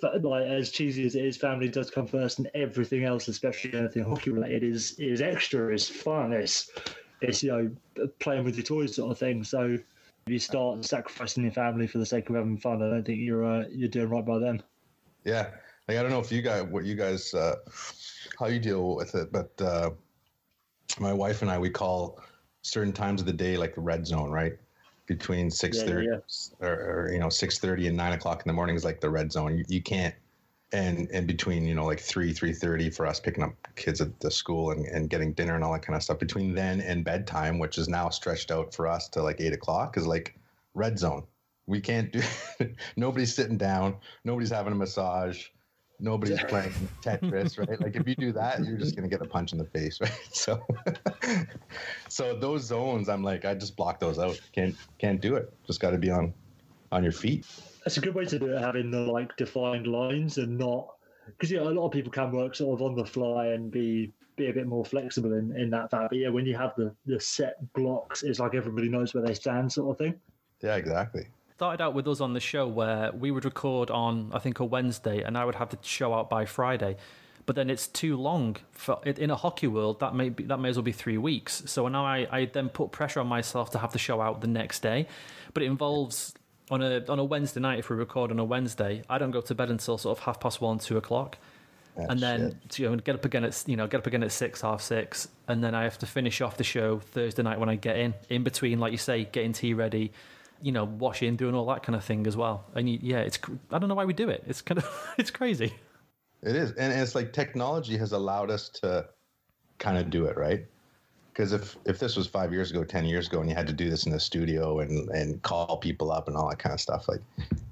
fa- like as cheesy as it is, family does come first, and everything else, especially anything hockey related, is is extra, is fun, it's it's you know playing with your toys sort of thing. So if you start sacrificing your family for the sake of having fun, I don't think you're uh, you're doing right by them.
Yeah, like I don't know if you guys, what you guys, uh, how you deal with it, but uh, my wife and I, we call certain times of the day like the red zone, right? Between six thirty
yeah.
or, or you know six thirty and nine o'clock in the morning is like the red zone. You, you can't, and and between you know like three three thirty for us picking up kids at the school and, and getting dinner and all that kind of stuff. Between then and bedtime, which is now stretched out for us to like eight o'clock, is like red zone. We can't do. nobody's sitting down. Nobody's having a massage. Nobody's playing Tetris, right? Like if you do that, you're just gonna get a punch in the face, right? So, so those zones, I'm like, I just block those out. Can't can't do it. Just got to be on on your feet.
That's a good way to do it, having the like defined lines and not because yeah, a lot of people can work sort of on the fly and be be a bit more flexible in, in that fact. But yeah, when you have the, the set blocks, it's like everybody knows where they stand, sort of thing.
Yeah, exactly.
Started out with us on the show where we would record on I think a Wednesday, and I would have the show out by Friday. But then it's too long for in a hockey world. That may be, that may as well be three weeks. So now I, I then put pressure on myself to have the show out the next day. But it involves on a on a Wednesday night if we record on a Wednesday, I don't go to bed until sort of half past one, two o'clock,
Ah,
and then
shit.
you know get up again at you know get up again at six, half six, and then I have to finish off the show Thursday night when I get in. In between, like you say, getting tea ready, you know, washing, doing all that kind of thing as well. And you, yeah, it's I don't know why we do it. It's kind of it's crazy.
It is, and, it's like technology has allowed us to kind of do it, right? Because if if this was five years ago, ten years ago, and you had to do this in the studio and and call people up and all that kind of stuff, like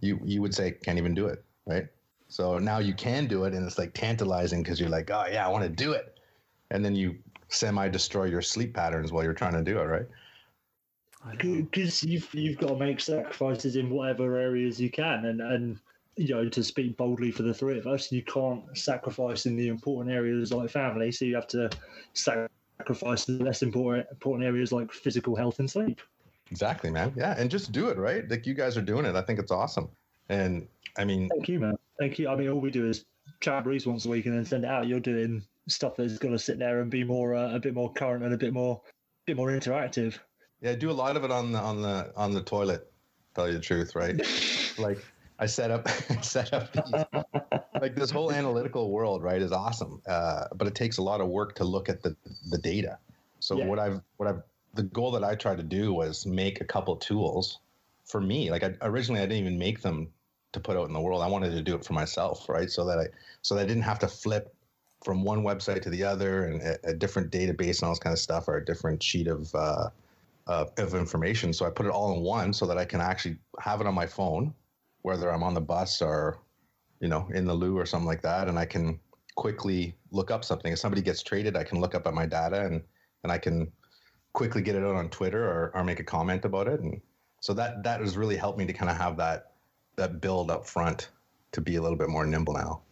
you you would say can't even do it, right? So now you can do it, and it's like tantalizing because you're like, oh yeah, I want to do it, and then you semi destroy your sleep patterns while you're trying to do it, right?
Because you've you've got to make sacrifices in whatever areas you can, and and you know to speak boldly for the three of us, you can't sacrifice in the important areas like family, so you have to sacrifice in the less important important areas like physical health and sleep.
Exactly, man. Yeah, and just do it, right? Like you guys are doing it. I think it's awesome, and I mean,
Thank you, man. Thank you. I mean, all we do is chat breeze once a week and then send it out. You're doing stuff that's going to sit there and be more uh, a bit more current and a bit more bit more interactive.
Yeah, I do a lot of it on the on the on the toilet. Tell you the truth, right? like I set up set up these, like this whole analytical world, right, is awesome. Uh, but it takes a lot of work to look at the the data. So
Yeah.
what I've what I've the goal that I tried to do was make a couple tools for me. Like I, originally, I didn't even make them to put out in the world. I wanted to do it for myself, right? So that I so that I didn't have to flip from one website to the other and a, a different database and all this kind of stuff or a different sheet of uh, uh, of information. So I put it all in one so that I can actually have it on my phone, whether I'm on the bus or, you know, in the loo or something like that, and I can quickly look up something. If somebody gets traded, I can look up at my data and and I can quickly get it out on Twitter or, or make a comment about it. And so that that has really helped me to kind of have that that build up front to be a little bit more nimble now.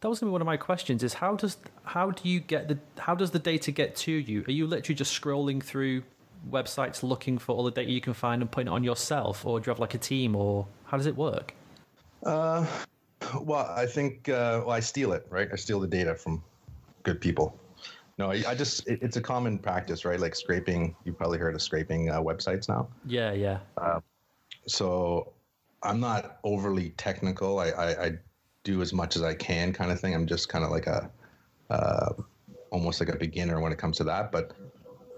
That was going to be one of my questions: is how does how do you get the how does the data get to you? Are you literally just scrolling through websites looking for all the data you can find and putting it on yourself, or do you have like a team, or how does it work?
Uh, well, I think uh, well, I steal it, right? I steal the data from good people. No, I, I just it, it's a common practice, right? Like scraping. You've probably heard of scraping uh, websites now.
Yeah, yeah.
So I'm not overly technical. I, I, I do as much as I can, kind of thing. I'm just kind of like a uh, almost like a beginner when it comes to that. But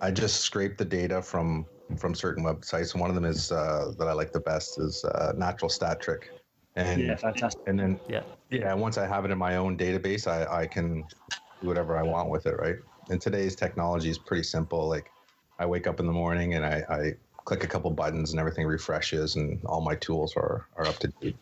I just scrape the data from from certain websites. And one of them is uh, that I like the best is uh, Natural Stat Trick. And
Yeah, fantastic.
and then
Yeah.
yeah, once I have it in my own database, I, I can do whatever I want with it, right? And today's technology is pretty simple. Like I wake up in the morning and I, I click a couple buttons and everything refreshes and all my tools are, are up to date.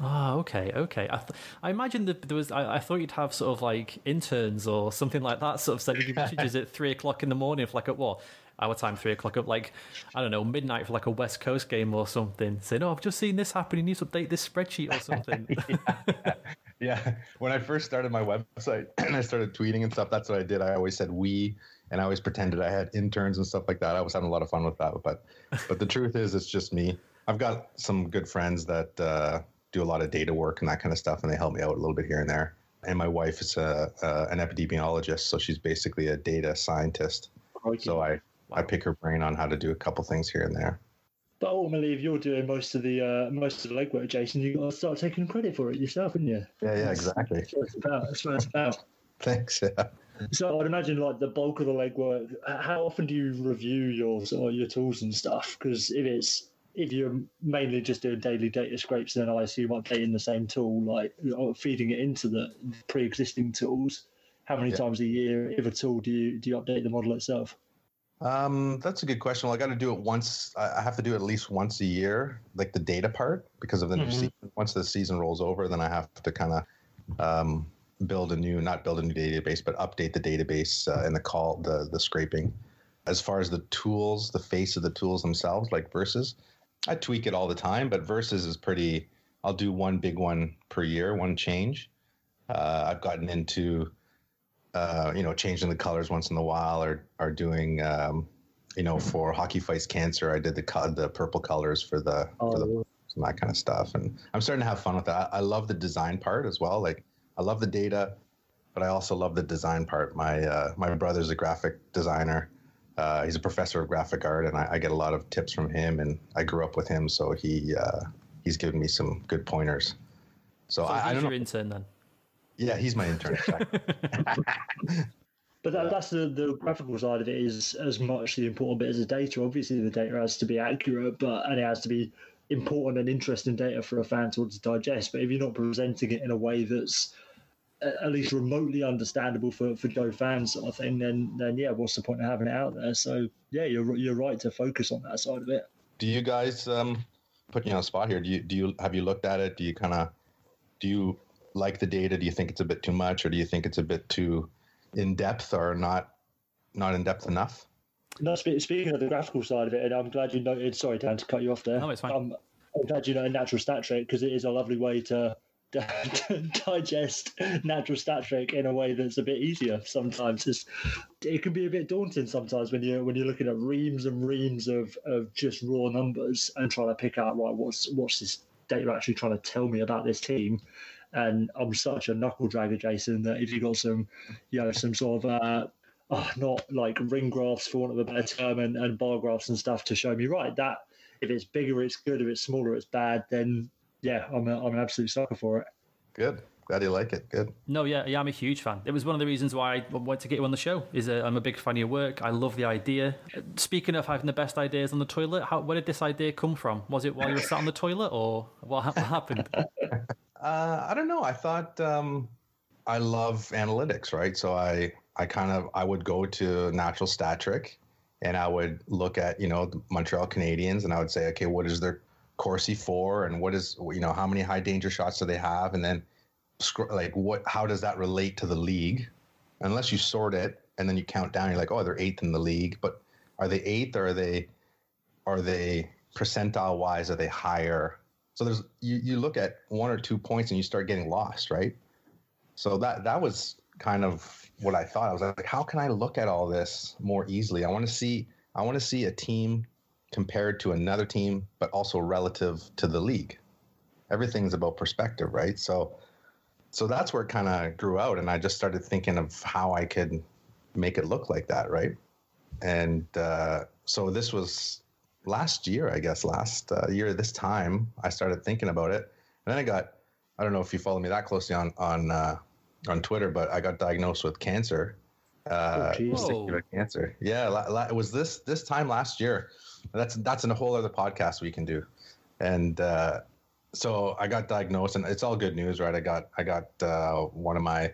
Ah, okay, okay. I, th- I imagine that there was. I, I thought you'd have sort of like interns or something like that, sort of sending you messages at three o'clock in the morning, for like at what our time, three o'clock up, like I don't know, midnight for like a West Coast game or something. Saying, "Oh, I've just seen this happen. You need to update this spreadsheet or something."
Yeah. When I first started my website and I started tweeting and stuff, that's what I did. I always said we and I always pretended I had interns and stuff like that. I was having a lot of fun with that. But but the truth is it's just me. I've got some good friends that uh, do a lot of data work and that kind of stuff and they help me out a little bit here and there. And my wife is a, uh, an epidemiologist, so she's basically a data scientist. So I, I pick her brain on how to do a couple things here and there.
But ultimately, if you're doing most of the uh, most of the legwork, Jason, you got to start taking credit for it yourself, haven't you?
Yeah, yeah, exactly.
That's what it's about. That's what it's about.
Thanks. Yeah.
So I'd imagine like the bulk of the legwork. How often do you review your sort of your tools and stuff? Because if it's if you're mainly just doing daily data scrapes, then I assume updating the same tool, like or feeding it into the pre-existing tools. How many
Yeah.
times a year, if at all, do you do you update the model itself?
Um, that's a good question. Well, I got to do it once. I have to do it at least once a year, like the data part, because of the new
Mhm.
season. Once the season rolls over, then I have to kind of um, build a new, not build a new database, but update the database uh, and the call, the the scraping. As far as the tools, the face of the tools themselves, like Versus, I tweak it all the time. But Versus is pretty. I'll do one big one per year, one change, Uh, I've gotten into, uh, you know, changing the colors once in a while, or are doing, um, you know, for hockey fights cancer. I did the co- the purple colors for the for the
Oh,
and that kind of stuff. And I'm starting to have fun with that. I love the design part as well. Like I love the data, but I also love the design part. My uh, my brother's a graphic designer. Uh, he's a professor of graphic art, and I, I get a lot of tips from him. And I grew up with him, so he uh, he's given me some good pointers. So,
So
I, I don't know.
your intern then.
Yeah, he's my intern.
But that, that's the, the graphical side of it is as much the important bit as the data. Obviously, the data has to be accurate, but and it has to be important and interesting data for a fan to want to digest. But if you're not presenting it in a way that's a- at least remotely understandable for, for Joe fans, sort of thing, then then yeah, what's the point of having it out there? So yeah, you're you're right to focus on that side of it.
do you guys um, put you on the spot here? Do you do you have you looked at it? Do you kind of do you like the data? Do you think it's a bit too much, or do you think it's a bit too in depth, or not not in depth enough?
No, speaking of the graphical side of it, and I'm glad you noted. Sorry, Dan, to cut you off there.
No, it's fine.
Um, I'm glad you know natural stat trick because it is a lovely way to, to digest natural stat trick in a way that's a bit easier. Sometimes it's, it can be a bit daunting sometimes when you when you're looking at reams and reams of, of just raw numbers and trying to pick out right what's what's this data actually trying to tell me about this team. And I'm such a knuckle dragger, Jason, that if you got some, you know, some sort of uh, oh, not like ring graphs for want of a better term and, and bar graphs and stuff to show me right that if it's bigger it's good if it's smaller it's bad then yeah i'm, a, I'm an absolute sucker for it
Good. Glad you like it. Good.
No, yeah, yeah, I'm a huge fan. It was one of the reasons why I wanted to get you on the show. Is uh, I'm a big fan of your work. I love the idea. Speaking of having the best ideas on the toilet, how where did this idea come from? Was it while you were sat on the toilet, or what, ha- what happened?
Uh, I don't know. I thought um, I love analytics, right? So I I kind of I would go to Natural Stat Trick, and I would look at you know the Montreal Canadiens, and I would say, okay, what is their Corsi for, and what is you know how many high danger shots do they have, and then like what how does that relate to the league? Unless you sort it and then you count down, you're like, oh, they're eighth in the league, but are they eighth or are they are they percentile wise? Are they higher? So there's you, you look at one or two points and you start getting lost, right? So that that was kind of what I thought. I was like, how can I look at all this more easily? I want to see I want to see a team compared to another team, but also relative to the league. Everything's about perspective, right? So so that's where it kind of grew out and I just started thinking of how I could make it look like that, right? And uh, so this was last year, I guess, last uh, year this time, I started thinking about it, and then I got, I don't know if you follow me that closely on on uh, on Twitter, but I got diagnosed with cancer, uh,
Oh,
cancer. Yeah, la- la- it was this this time last year. That's that's in a whole other podcast we can do, and uh, so I got diagnosed, and it's all good news, right? I got I got uh, one of my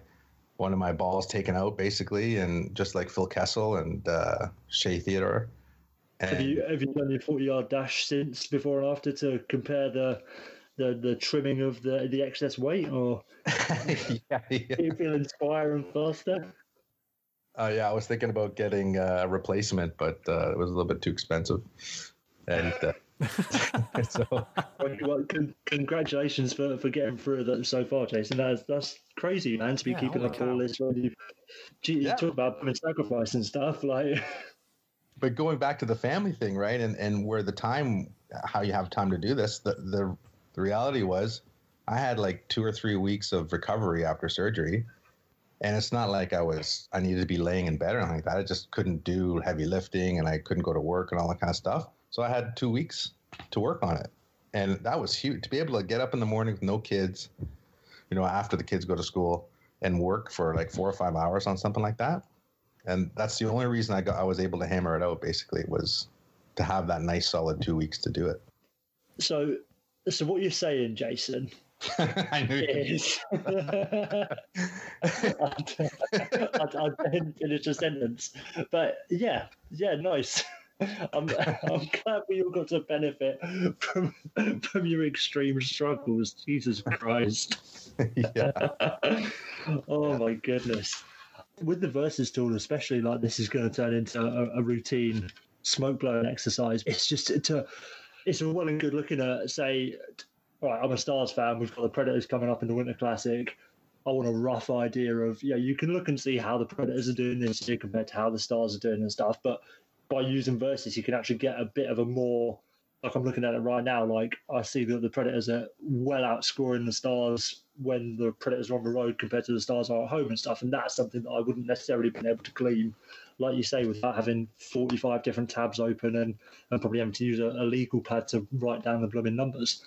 one of my balls taken out basically, and just like Phil Kessel and uh, Shea Theodore.
have you have you done your 40 yard dash since before and after to compare the the, the trimming of the, the excess weight or
yeah, yeah.
do you feel inspired and faster
Uh, yeah, I was thinking about getting uh, a replacement, but uh, it was a little bit too expensive. And uh, so,
Well, well, con- congratulations for, for getting through that so far, Jason. That's that's crazy, man. To be
Yeah,
keeping
holy
up all
cow.
this when you, gee, you
Yeah.
talk about putting sacrifice and stuff. Like,
but going back to the family thing, right? And and where the time, how you have time to do this, the the, the reality was, I had like two or three weeks of recovery after surgery, and it's not like I was I needed to be laying in bed or anything like that. I just couldn't do heavy lifting, and I couldn't go to work and all that kind of stuff. So I had two weeks to work on it, and that was huge. To be able to get up in the morning with no kids, you know, after the kids go to school, and work for like four or five hours on something like that. And that's the only reason I got I was able to hammer it out. Basically, was to have that nice solid two weeks to do it.
so, so what you're saying, Jason,
I knew.
is I, I, didn't finish the sentence, but yeah, yeah, nice. I'm, I'm glad we all got to benefit from from your extreme struggles. Jesus Christ.
yeah.
oh my goodness. With the versus tool, especially like this is going to turn into a, a routine smoke blowing exercise. It's just to, it's all well and good looking at, say, right, I'm a Stars fan. We've got the Predators coming up in the Winter Classic. I want a rough idea of yeah. You can look and see how the Predators are doing this year compared to how the Stars are doing and stuff. But by using versus, you can actually get a bit of a more like I'm looking at it right now. Like I see that the Predators are well outscoring the Stars when the Predators are on the road compared to the Stars are at home and stuff. And that's something that I wouldn't necessarily been able to glean, like you say, without having 45 different tabs open and, and probably having to use a, a legal pad to write down the blooming numbers.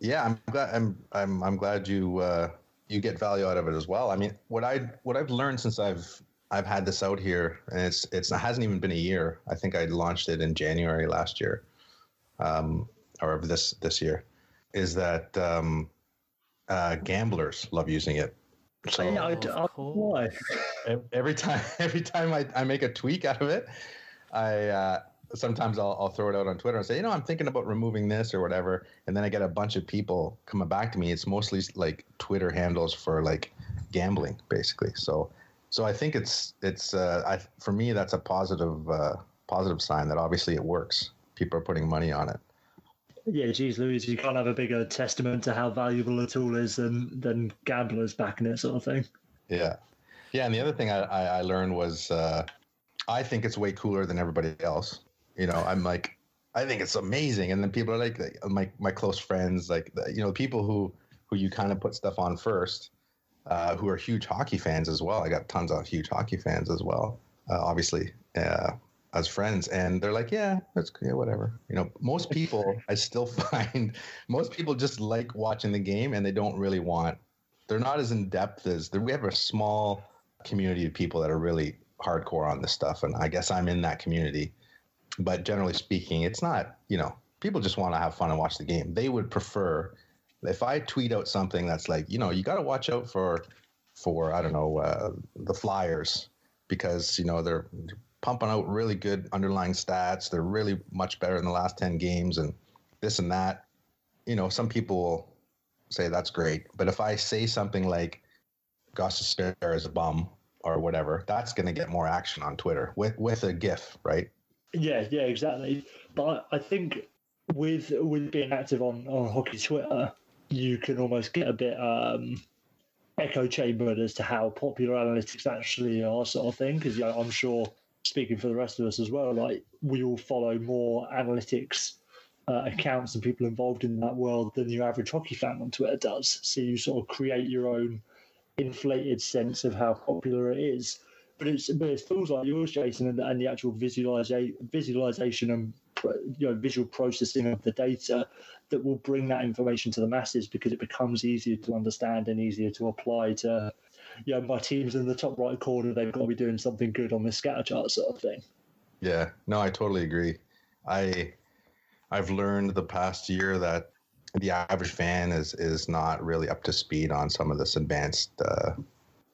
Yeah, I'm glad. I'm I'm I'm glad you uh, you get value out of it as well. I mean, what I what I've learned since I've I've had this out here, and it's it's it hasn't even been a year. I think I launched it in January last year, um, or this this year, is that um, uh, gamblers love using it.
So yeah, I, I, why?
Every time every time I, I make a tweak out of it, I uh, sometimes I'll, I'll throw it out on Twitter and say, you know, I'm thinking about removing this or whatever, and then I get a bunch of people coming back to me. It's mostly like Twitter handles for like gambling, basically. So, so I think it's it's uh, I, for me that's a positive uh, positive sign that obviously it works. People are putting money on it.
Yeah, geez, Louise, you can't have a bigger testament to how valuable a tool is than than gamblers backing it, sort of thing.
Yeah, yeah, and the other thing I, I, I learned was uh, I think it's way cooler than everybody else. You know, I'm like, I think it's amazing, and then people are like, my my close friends, like you know, people who who you kind of put stuff on first, uh, who are huge hockey fans as well. I got tons of huge hockey fans as well, uh, obviously, uh, as friends, and they're like, yeah, that's yeah, whatever. You know, most people I still find most people just like watching the game, and they don't really want. They're not as in depth as we have a small community of people that are really hardcore on this stuff, and I guess I'm in that community but generally speaking, it's not, you know, people just want to have fun and watch the game. They would prefer if I tweet out something that's like, you know, you got to watch out for, for I don't know, uh, the Flyers because you know they're pumping out really good underlying stats. They're really much better in the last ten games and this and that. You know, some people will say that's great, but if I say something like Gostisbehere is a bum or whatever, that's going to get more action on Twitter with with a GIF, right?
Yeah, yeah, exactly. But I think with with being active on on hockey Twitter, you can almost get a bit um, echo chambered as to how popular analytics actually are, sort of thing. Because yeah, I'm sure, speaking for the rest of us as well, like we all follow more analytics uh, accounts and people involved in that world than your average hockey fan on Twitter does. So you sort of create your own inflated sense of how popular it is but it's but it feels like yours, Jason, and, and the actual visualization, visualization and you know visual processing of the data that will bring that information to the masses because it becomes easier to understand and easier to apply to. Know, my team's in the top right corner. They've got to be doing something good on this scatter chart sort of thing.
Yeah, no, I totally agree. I I've learned the past year that the average fan is is not really up to speed on some of this advanced uh,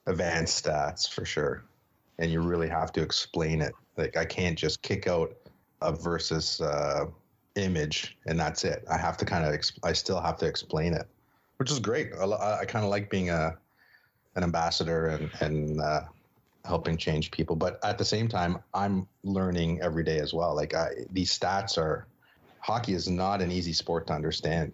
advanced stats for sure and you really have to explain it. Like I can't just kick out a versus uh, image and that's it. I have to kind of exp- I still have to explain it, which is great. I, I kind of like being a an ambassador and and uh, helping change people, but at the same time, I'm learning every day as well. Like I, these stats are hockey is not an easy sport to understand.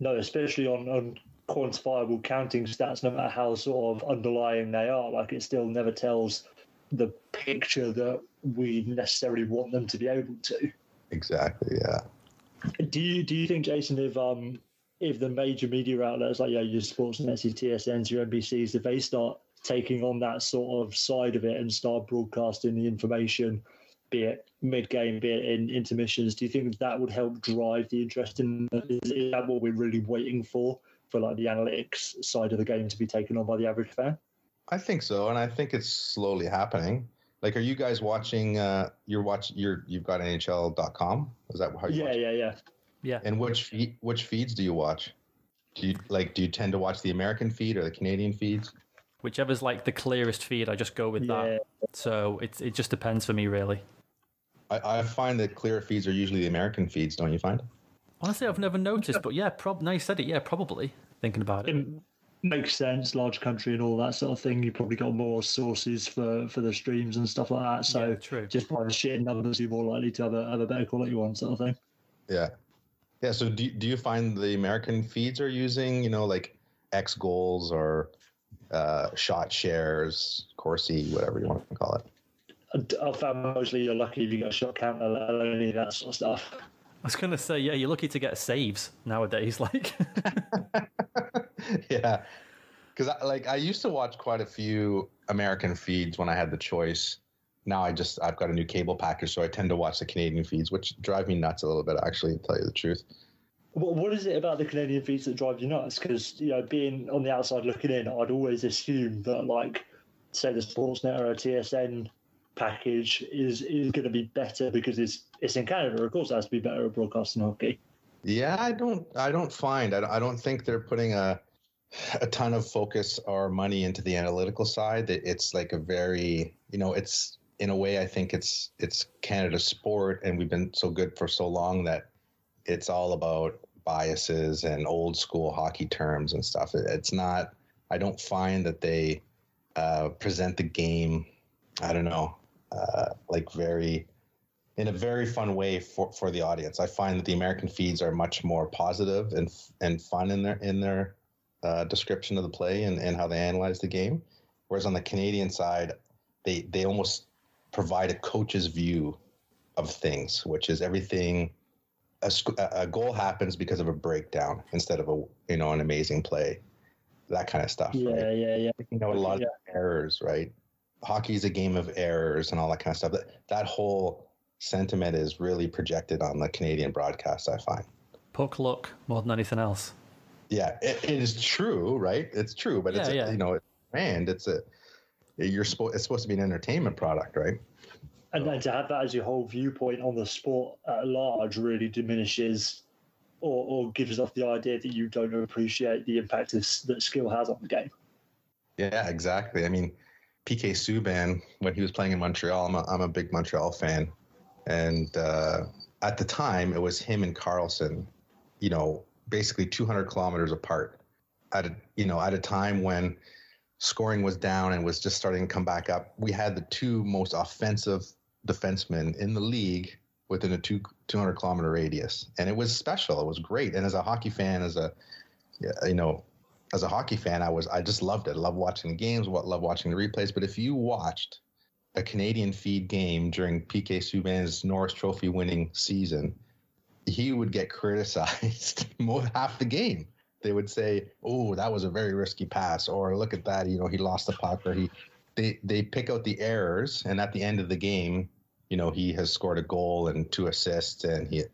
No, especially on, on quantifiable counting stats, no matter how sort of underlying they are. Like it still never tells the picture that we necessarily want them to be able to.
Exactly. Yeah.
Do you do you think, Jason, if um if the major media outlets like yeah, your Sportsnet, your TSNs, your NBCs, if they start taking on that sort of side of it and start broadcasting the information, be it mid game, be it in intermissions, do you think that would help drive the interest in? Is, is that what we're really waiting for? For like the analytics side of the game to be taken on by the average fan?
I think so, and I think it's slowly happening. Like, are you guys watching? Uh, you're watching. You're you've got NHL.com. Is that how you?
Yeah,
watch?
yeah, yeah,
yeah.
And which feed, which feeds do you watch? Do you like? Do you tend to watch the American feed or the Canadian feeds?
Whichever's like the clearest feed, I just go with yeah. that. So it it just depends for me, really.
I, I find that clear feeds are usually the American feeds. Don't you find?
Honestly, I've never noticed, but yeah, prob. Now you said it, yeah, probably. Thinking about it.
In, makes sense, large country and all that sort of thing. You probably got more sources for, for the streams and stuff like that. So
yeah, true.
just by the sheer numbers, you're more likely to have a, have a better quality one, sort of thing.
Yeah, yeah. So do do you find the American feeds are using you know like X goals or uh, shot shares, Corsi, whatever you want to call it.
I found mostly you're lucky if you got a shot counter, let alone any that sort of stuff.
I was gonna say, yeah, you're lucky to get saves nowadays. Like,
yeah, because like I used to watch quite a few American feeds when I had the choice. Now I just I've got a new cable package, so I tend to watch the Canadian feeds, which drive me nuts a little bit. Actually, to tell you the truth.
What, what is it about the Canadian feeds that drive you nuts? Because you know, being on the outside looking in, I'd always assume that like, say, the Sportsnet or a TSN package is is going to be better because it's it's in Canada. Of course, it has to be better at broadcasting hockey.
Yeah, I don't I don't find I don't, I don't think they're putting a a ton of focus or money into the analytical side. It's like a very you know it's in a way I think it's it's Canada's sport, and we've been so good for so long that it's all about biases and old school hockey terms and stuff. It's not. I don't find that they uh, present the game. I don't know, uh, like very in a very fun way for, for the audience. I find that the American feeds are much more positive and and fun in their in their uh, description of the play and, and how they analyze the game. Whereas on the Canadian side, they they almost provide a coach's view of things, which is everything. A, a goal happens because of a breakdown instead of a you know an amazing play, that kind of stuff.
Yeah,
right?
yeah, yeah.
You know, a lot
yeah.
of errors, right? Hockey is a game of errors and all that kind of stuff. That that whole sentiment is really projected on the Canadian broadcast. I find
puck luck more than anything else.
Yeah, it, it is true, right? It's true, but it's a,
yeah.
you know, it's brand. It's a you're supposed it's supposed to be an entertainment product, right?
And then to have that as your whole viewpoint on the sport at large really diminishes or, or gives off the idea that you don't appreciate the impact of, that skill has on the game.
Yeah, exactly. I mean, PK Subban when he was playing in Montreal, I'm a, I'm a big Montreal fan, and uh, at the time it was him and Karlsson, you know, basically 200 kilometers apart. At a, you know, at a time when scoring was down and was just starting to come back up, we had the two most offensive defensemen in the league within a two 200 kilometer radius, and it was special. It was great. And as a hockey fan, as a you know, as a hockey fan, I was I just loved it. I love watching the games, what love watching the replays. But if you watched a Canadian feed game during PK Subban's Norris Trophy winning season, he would get criticized more half the game. They would say, "Oh, that was a very risky pass," or "Look at that, you know, he lost the puck," or he. They they pick out the errors, and at the end of the game, you know, he has scored a goal and two assists, and he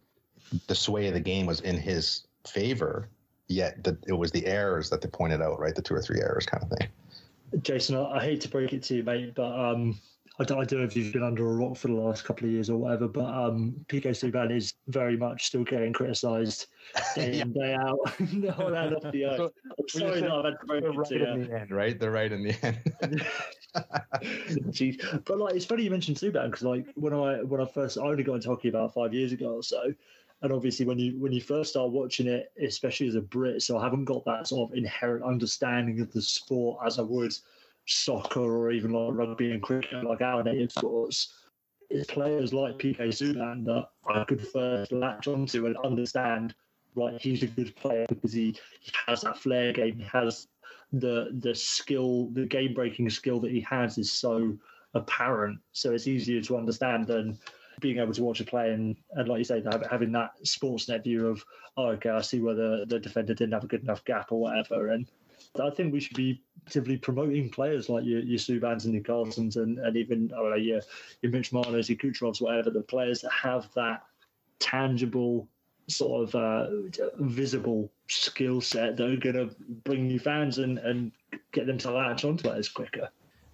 the sway of the game was in his favor. Yet the, it was the errors that they pointed out, right? The two or three errors, kind of thing.
Jason, I, I hate to break it to you, mate, but um, I, don't, I don't know if you've been under a rock for the last couple of years or whatever, but um, PK Subban is very much still getting criticised day in, day out. no, no, earth. I'm sorry that I've had to break
right
to
in the end, right? They're right in the end.
But like, it's funny you mentioned Subban because like when I when I first I only got into hockey about five years ago or so, and obviously when you when you first start watching it, especially as a Brit, so I haven't got that sort of inherent understanding of the sport as I would soccer or even like rugby and cricket, like our native sports. It's players like PK Subban that I could first latch onto and understand. Right, he's a good player because he, he has that flair game. He has the the skill, the game breaking skill that he has is so apparent. So it's easier to understand than being able to watch a play and, and like you say, having that Sportsnet view of, oh, okay, I see where the, the defender didn't have a good enough gap or whatever. And I think we should be actively promoting players like your, your Subbans and your Karlssons and, and even, I don't know, your, your Mitch Marners, your Kucherovs, whatever, the players that have that tangible sort of uh, visible skill set that are going to bring new fans and, and get them to latch onto it as quicker.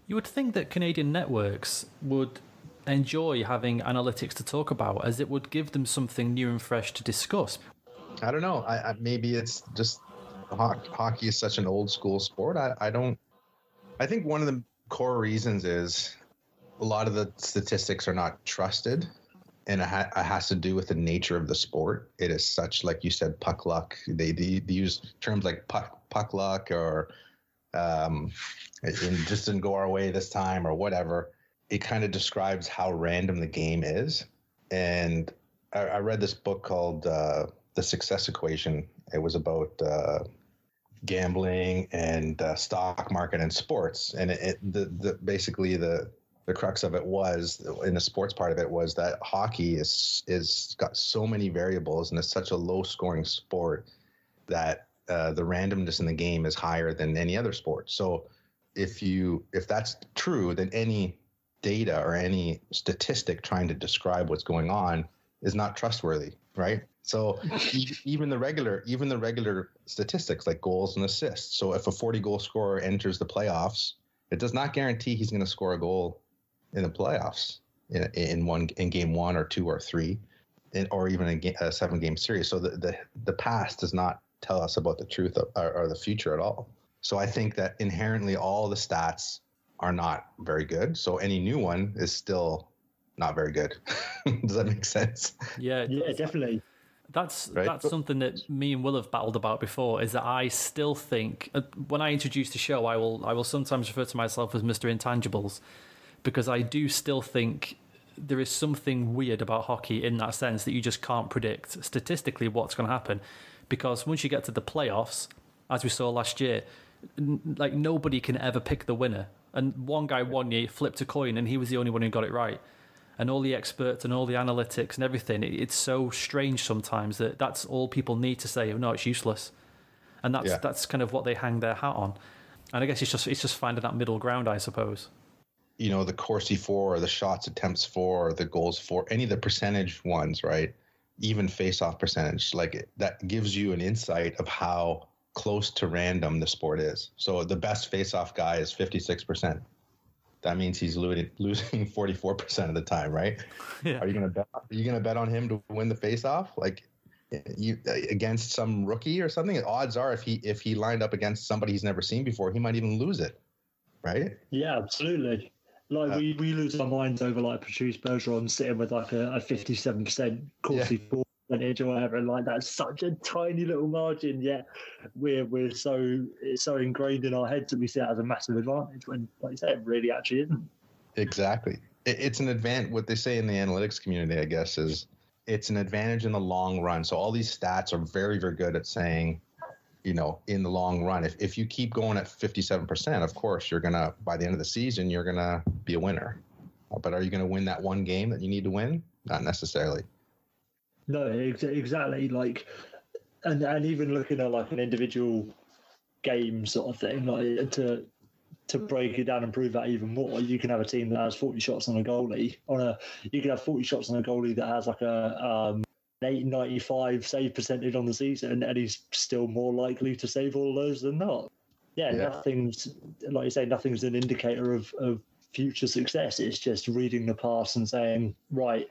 You would think that Canadian networks would enjoy having analytics to talk about, as it would give them something new and fresh to discuss.
I don't know. I, I maybe it's just ho- hockey is such an old school sport. I, I don't. I think one of the core reasons is a lot of the statistics are not trusted, and it, ha- it has to do with the nature of the sport. It is such, like you said, puck luck. They they, they use terms like puck puck luck or um, it, it just didn't go our way this time or whatever. It kind of describes how random the game is, and I, I read this book called uh, The Success Equation. It was about uh, gambling and uh, stock market and sports. And it, it the, the basically the the crux of it was in the sports part of it was that hockey is is got so many variables and it's such a low scoring sport that uh, the randomness in the game is higher than any other sport. So if you if that's true, then any data or any statistic trying to describe what's going on is not trustworthy, right? So even the regular even the regular statistics like goals and assists. So if a 40 goal scorer enters the playoffs, it does not guarantee he's going to score a goal in the playoffs in, in one in game one or two or three, in, or even a, game, a seven game series. So the, the the past does not tell us about the truth of, or, or the future at all. So I think that inherently all the stats are not very good. So any new one is still not very good. Does that make sense?
Yeah,
yeah, definitely.
That's right? that's something that me and Will have battled about before. Is that I still think uh, when I introduce the show, I will I will sometimes refer to myself as Mister Intangibles, because I do still think there is something weird about hockey in that sense that you just can't predict statistically what's going to happen because once you get to the playoffs, as we saw last year, n- like nobody can ever pick the winner. And one guy one year flipped a coin, and he was the only one who got it right. And all the experts and all the analytics and everything, it, it's so strange sometimes that that's all people need to say. Oh, no, it's useless, and that's yeah. that's kind of what they hang their hat on. And I guess it's just it's just finding that middle ground, I suppose.
You know, the Corsi for, or the shots attempts for, or the goals for, any of the percentage ones, right? even face-off percentage like that gives you an insight of how close to random the sport is so the best face-off guy is 56% that means he's losing losing 44% of the time right? Yeah. are you gonna bet are you gonna bet on him to win the face-off? Like you against some rookie or something? Odds are if he if he lined up against somebody he's never seen before he might even lose it right?
Yeah absolutely. Like uh, we, we lose our minds over like Patrice Bergeron sitting with like a, a 57% Corsi yeah. Percentage or whatever, like that's such a tiny little margin. Yet we're we're so it's so ingrained in our heads that we see it as a massive advantage when, like you said, it really actually isn't.
Exactly, it, it's an advantage. What they say in the analytics community, I guess, is it's an advantage in the long run. So all these stats are very very good at saying you know, in the long run. If if you keep going at 57%, of course, you're going to by the end of the season, you're going to be a winner. But are you going to win that one game that you need to win? Not necessarily.
No, exactly. Like, and and even looking at like an individual game sort of thing, like to to break it down and prove that even more, you can have a team that has 40 shots on a goalie. On a, you can have 40 shots on a goalie that has like a um, 895 save percentage on the season, and he's still more likely to save all those than not. Yeah, yeah, nothing's like you say, nothing's an indicator of, of future success. It's just reading the past and saying, right,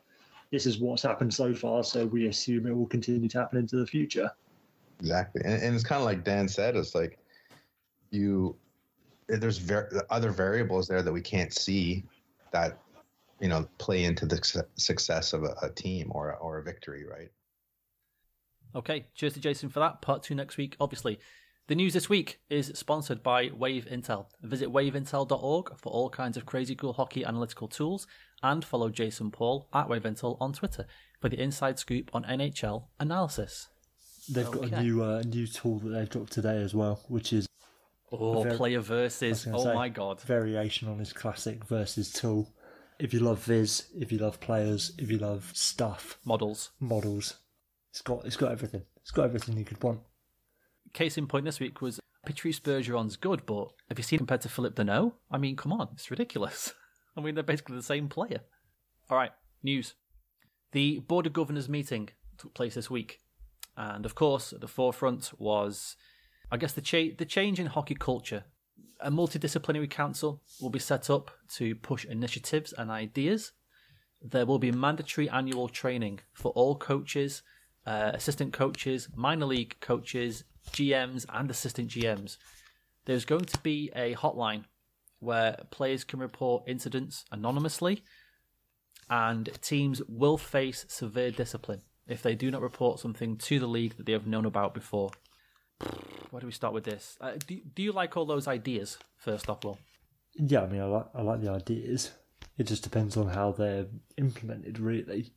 this is what's happened so far, so we assume it will continue to happen into the future.
Exactly, and, and it's kind of like Dan said, it's like you there's ver- other variables there that we can't see that you know play into the success of a, a team or or a victory, right?
Okay, cheers to Jason for that. Part two next week, obviously. The news this week is sponsored by Wave Intel. Visit waveintel.org for all kinds of crazy cool hockey analytical tools and follow Jason Paul at Wave Intel on Twitter for the inside scoop on NHL analysis.
They've okay. got a new uh, new tool that they've dropped today as well, which is
oh player versus. Oh say, my god!
Variation on his classic versus tool if you love Viz, if you love players, if you love stuff,
models,
models, it's got it's got everything. It's got everything you could want.
Case in point this week was Patrice Bergeron's good, but have you seen compared to Phillip Danault? I mean, come on, it's ridiculous. I mean, they're basically the same player. All right, news. The Board of Governors meeting took place this week, and of course, at the forefront was, I guess, the cha- the change in hockey culture a multidisciplinary council will be set up to push initiatives and ideas. There will be mandatory annual training for all coaches, uh, assistant coaches, minor league coaches, GMs, and assistant GMs. There's going to be a hotline where players can report incidents anonymously, and teams will face severe discipline if they do not report something to the league that they have known about before. Where do we start with this? Uh, do, do you like all those ideas, first off, Will?
Yeah, I mean, I like, I like the ideas. It just depends on how they're implemented, really,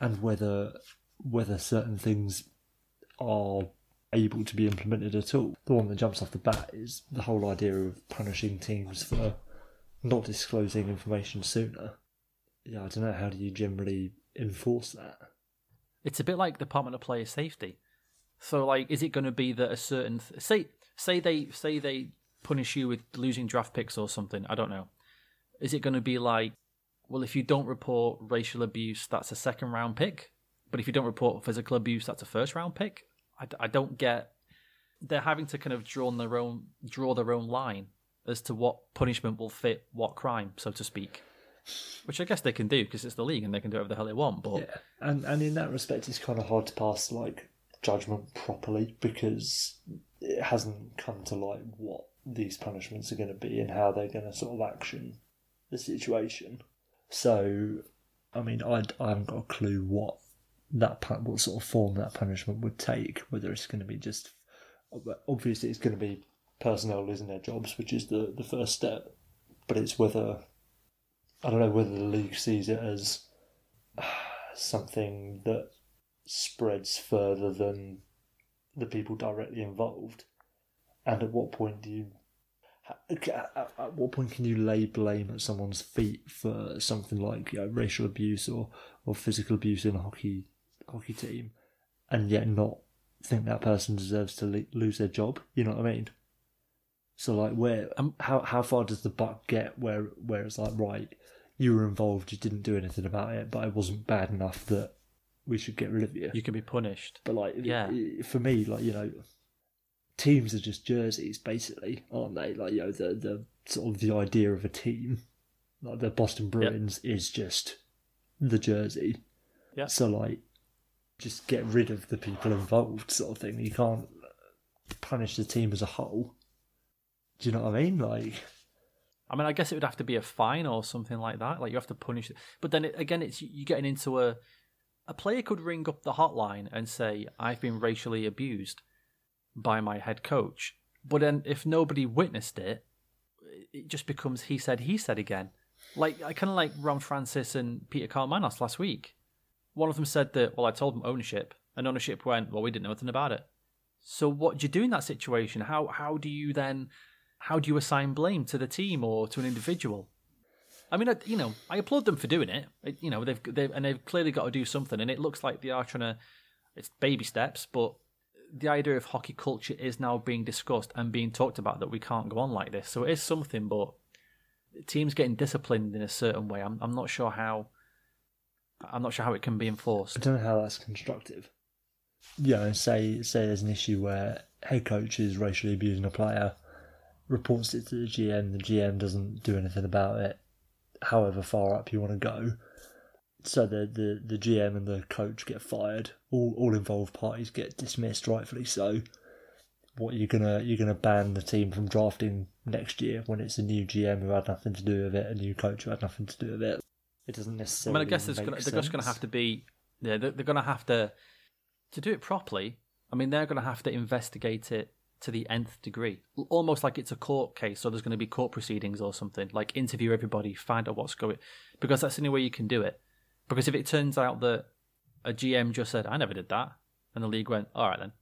and whether whether certain things are able to be implemented at all. The one that jumps off the bat is the whole idea of punishing teams for not disclosing information sooner. Yeah, I don't know. How do you generally enforce that?
It's a bit like Department of Player Safety. So, like, is it going to be that a certain th- say say they say they punish you with losing draft picks or something? I don't know. Is it going to be like, well, if you don't report racial abuse, that's a second round pick, but if you don't report physical abuse, that's a first round pick? I, I don't get. They're having to kind of draw their own draw their own line as to what punishment will fit what crime, so to speak. Which I guess they can do because it's the league and they can do whatever the hell they want. But
Yeah, and and in that respect, it's kind of hard to pass like judgment properly because it hasn't come to light what these punishments are going to be and how they're going to sort of action the situation. So, I mean, I I haven't got a clue what that what sort of form that punishment would take. Whether it's going to be just obviously it's going to be personnel losing their jobs, which is the the first step, but it's whether I don't know whether the league sees it as something that spreads further than the people directly involved, and at what point do you? At at what point can you lay blame at someone's feet for something like you know, racial abuse or, or physical abuse in hockey hockey team, and yet not think that person deserves to le- lose their job? You know what I mean? So like, where
Um,
how how far does the buck get? Where where it's like, right, you were involved, you didn't do anything about it, but it wasn't bad enough that we should get rid of you.
you can be punished.
But like,
Yeah.
for me, like you know, teams are just jerseys, basically, aren't they? Like you know, the the sort of the idea of a team, like the Boston Bruins, is just the jersey.
Yeah.
So like, just get rid of the people involved, sort of thing. You can't punish the team as a whole. Do you know what I mean? Like,
I mean, I guess it would have to be a fine or something like that. Like you have to punish it. But then it, again, it's you getting into a a player could ring up the hotline and say, "I've been racially abused by my head coach." But then if nobody witnessed it, it just becomes he said he said again. Like I kind of like Ron Francis and Peter Karmanos last week. One of them said that, "Well, I told them ownership," and ownership went, "Well, we didn't know anything about it." So what do you do in that situation? How how do you then how do you assign blame to the team or to an individual? I mean, I, you know, I applaud them for doing it. It- You know, they've they've and they've clearly got to do something, and it looks like they are trying to. It's baby steps, but the idea of hockey culture is now being discussed and being talked about that we can't go on like this. So it is something, but teams getting disciplined in a certain way. I'm I'm not sure how. I'm not sure how it can be enforced.
I don't know how that's constructive. Yeah, and say say there's an issue where head coach is racially abusing a player, reports it to the GM, the GM doesn't do anything about it, however far up you want to go. So the, the, the GM and the coach get fired. All all involved parties get dismissed, rightfully so. What you're gonna you're gonna ban the team from drafting next year when it's a new GM who had nothing to do with it, a new coach who had nothing to do with it. It doesn't necessarily.
I mean, I guess there's gonna, they're just going to have to be, yeah, they're, they're going to have to, to do it properly. I mean, they're going to have to investigate it to the nth degree, almost like it's a court case. So there's going to be court proceedings or something, like interview everybody, find out what's going, because that's the only way you can do it. Because if it turns out that a GM just said, "I never did that," and the league went, "All right then,"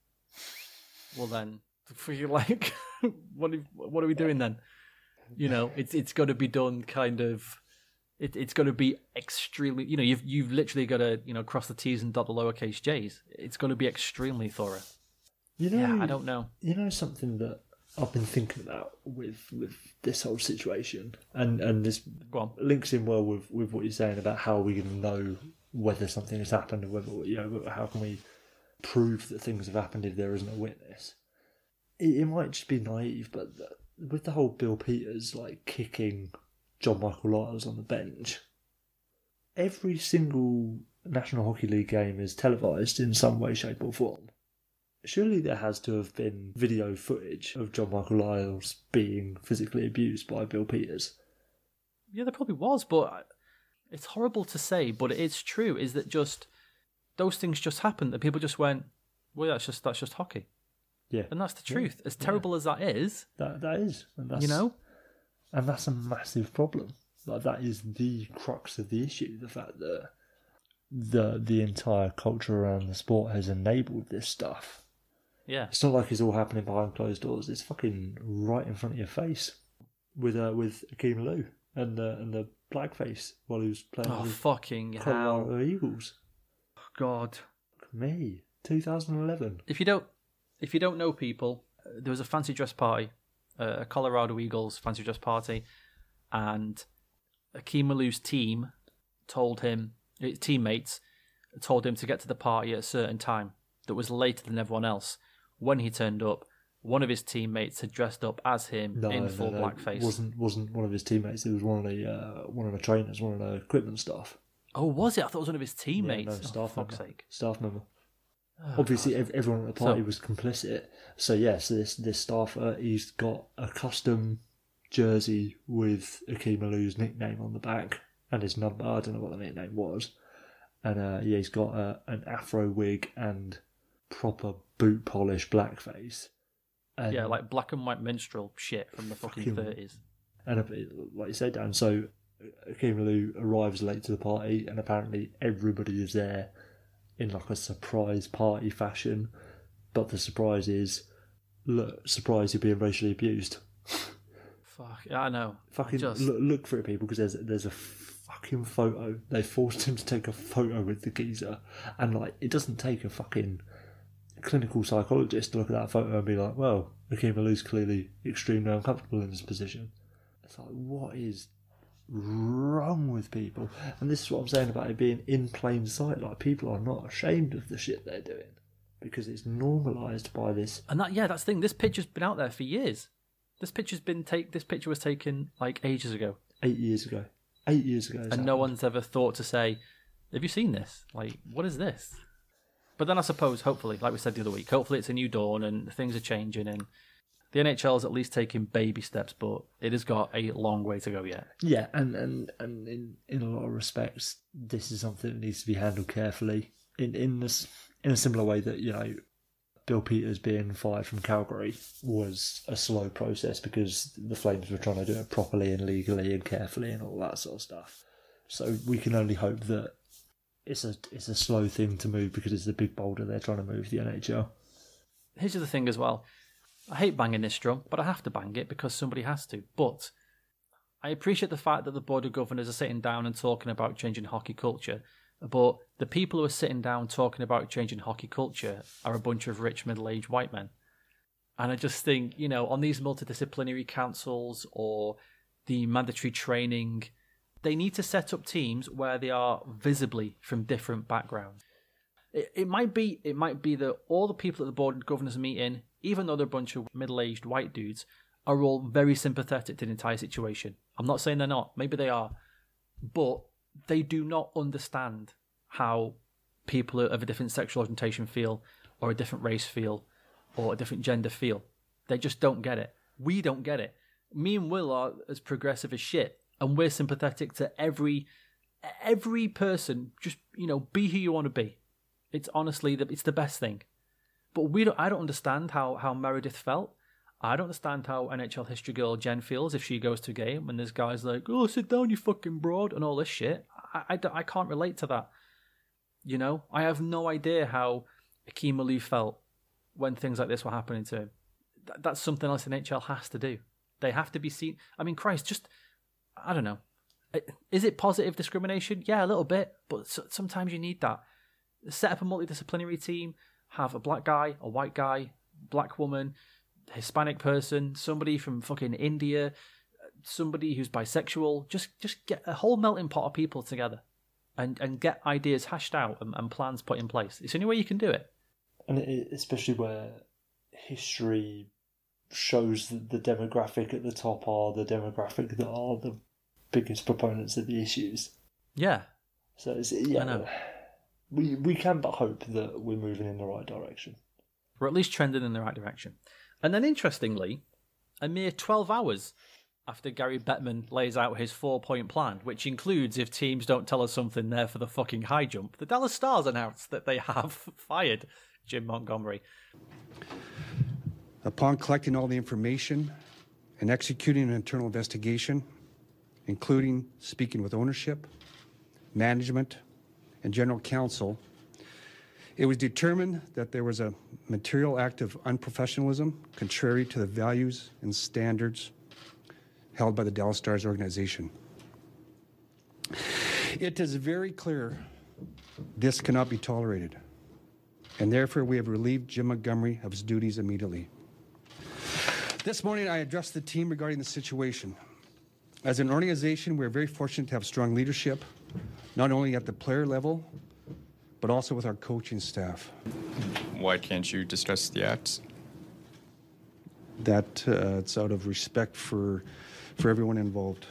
well then, for you like, what are, what are we doing then? You know, it's it's got to be done kind of it, it's going to be extremely you know you've you've literally got to you know cross the t's and dot the lowercase j's. It's going to be extremely thorough.
You know,
yeah i don't know.
You know something that I've been thinking about with with this whole situation, and and this links in well with with what you're saying about how going to know whether something has happened, or whether you know how can we prove that things have happened if there isn't a witness. It, it might just be naive, but the, with the whole Bill Peters like kicking John Michael Lyles on the bench, every single National Hockey League game is televised in some way, shape, or form. Surely there has to have been video footage of John Michael Lyles being physically abused by Bill Peters.
yeah there probably was but it's horrible to say but it's true is that just those things just happened that people just went well that's just that's just hockey.
Yeah,
and that's the
Yeah,
truth as terrible as that is
that that is, and that's
you know
and that's a massive problem. Like that is the crux of the issue: the fact that the the entire culture around the sport has enabled this stuff.
Yeah.
It's not like it's all happening behind closed doors. It's fucking right in front of your face with uh, with Akim Aliu and the and the blackface while he was playing
Oh fucking hell.
Colorado Eagles.
God.
Me, 2011.
If you don't if you don't know people, uh, there was a fancy dress party, uh, a Colorado Eagles fancy dress party, and Akim Aliu's team told him his teammates told him to get to the party at a certain time that was later than everyone else. When he turned up, one of his teammates had dressed up as him
No,
in full
no,
blackface.
wasn't wasn't one of his teammates. It was one of the uh, one of the trainers, one of the equipment staff.
Oh, was it? I thought it was one of his
Yeah,
teammates.
no,
oh,
staff member.
sake.
Staff member.
Oh,
Obviously, ev- everyone at the party
So-
was complicit. So yes, this this staffer he's got a custom jersey with Akim Aliu's nickname on the back and his number. I don't know what the nickname was. And uh, yeah, he's got uh, an afro wig and proper boot polish blackface. And,
Yeah, like black and white minstrel shit from the fucking thirties.
and a like you said, Dan. So Akim Aliu arrives late to the party, and apparently everybody is there in like a surprise party fashion. But the surprise is, look, surprise you're being racially abused.
Fuck, yeah, I know.
Fucking
Just-
look, look for it, people, because there's there's a fucking photo. They forced him to take a photo with the geezer, and like it doesn't take a fucking clinical psychologist to look at that photo and be like, well, Akim Aliu's clearly extremely uncomfortable in this position. It's like, what is wrong with people? And this is what I'm saying about it being in plain sight. Like people are not ashamed of the shit they're doing because it's normalised by this.
And that yeah, that's the thing. This picture's been out there for years. This picture's been take. This picture was taken like ages ago,
Eight years ago, eight years ago,
and no
happened.
one's ever thought to say, "Have you seen this? Like, what is this?" But then I suppose, hopefully, like we said the other week, hopefully it's a new dawn and things are changing, and the NHL is at least taking baby steps, but it has got a long way to go yet.
Yeah, and, and, and in, in a lot of respects, this is something that needs to be handled carefully. In in this in a similar way that you know, Bill Peters being fired from Calgary was a slow process because the Flames were trying to do it properly and legally and carefully and all that sort of stuff. So we can only hope that it's a it's a slow thing to move because it's the big boulder they're trying to move the NHL.
Here's the thing as well. I hate banging this drum, but I have to bang it because somebody has to. But I appreciate the fact that the board of governors are sitting down and talking about changing hockey culture. But the people who are sitting down talking about changing hockey culture are a bunch of rich middle-aged white men. And I just think, you know, on these multidisciplinary councils or the mandatory training, they need to set up teams where they are visibly from different backgrounds. It, it might be it might be that all the people at the board of governors meeting, even though they're a bunch of middle-aged white dudes, are all very sympathetic to the entire situation. I'm not saying they're not. Maybe they are, but they do not understand how people of a different sexual orientation feel, or a different race feel, or a different gender feel. They just don't get it. We don't get it. Me and Will are as progressive as shit, and we're sympathetic to every every person. Just you know, be who you want to be. It's honestly the, it's the best thing. But we don't. I don't understand how how Meredith felt. I don't understand how NHL history girl Jen feels if she goes to a game and there's guys like, "Oh, sit down, you fucking broad," and all this shit. I I, I can't relate to that. You know, I have no idea how Akim felt when things like this were happening to him. Th- that's something else NHL has to do. They have to be seen. I mean, Christ, just I don't know. Is it positive discrimination? Yeah, a little bit, but sometimes you need that. Set up a multidisciplinary team. Have a black guy, a white guy, black woman, Hispanic person, somebody from fucking India, somebody who's bisexual. Just just get a whole melting pot of people together, and and get ideas hashed out and, and plans put in place. It's the only way you can do it.
and it, especially where history shows that the demographic at the top are the demographic that are the biggest proponents of the issues.
Yeah,
So it's, yeah,
I know.
We we can but hope that we're moving in the right direction.
we're at least trending in the right direction. And then, interestingly, a mere 12 hours after Gary Bettman lays out his four point plan, which includes if teams don't tell us something there for the fucking high jump, the Dallas Stars announced that they have fired Jim Montgomery.
Upon collecting all the information and executing an internal investigation, including speaking with ownership, management, and general counsel, It was determined that there was a material act of unprofessionalism contrary to the values and standards held by the Dallas Stars organization. It is very clear this cannot be tolerated, and therefore we have relieved Jim Montgomery of his duties immediately. This morning I addressed the team regarding the situation. As an organization, we're very fortunate to have strong leadership, not only at the player level, but also with our coaching staff.
Why can't you discuss the acts?
That uh, it's out of respect for for everyone involved.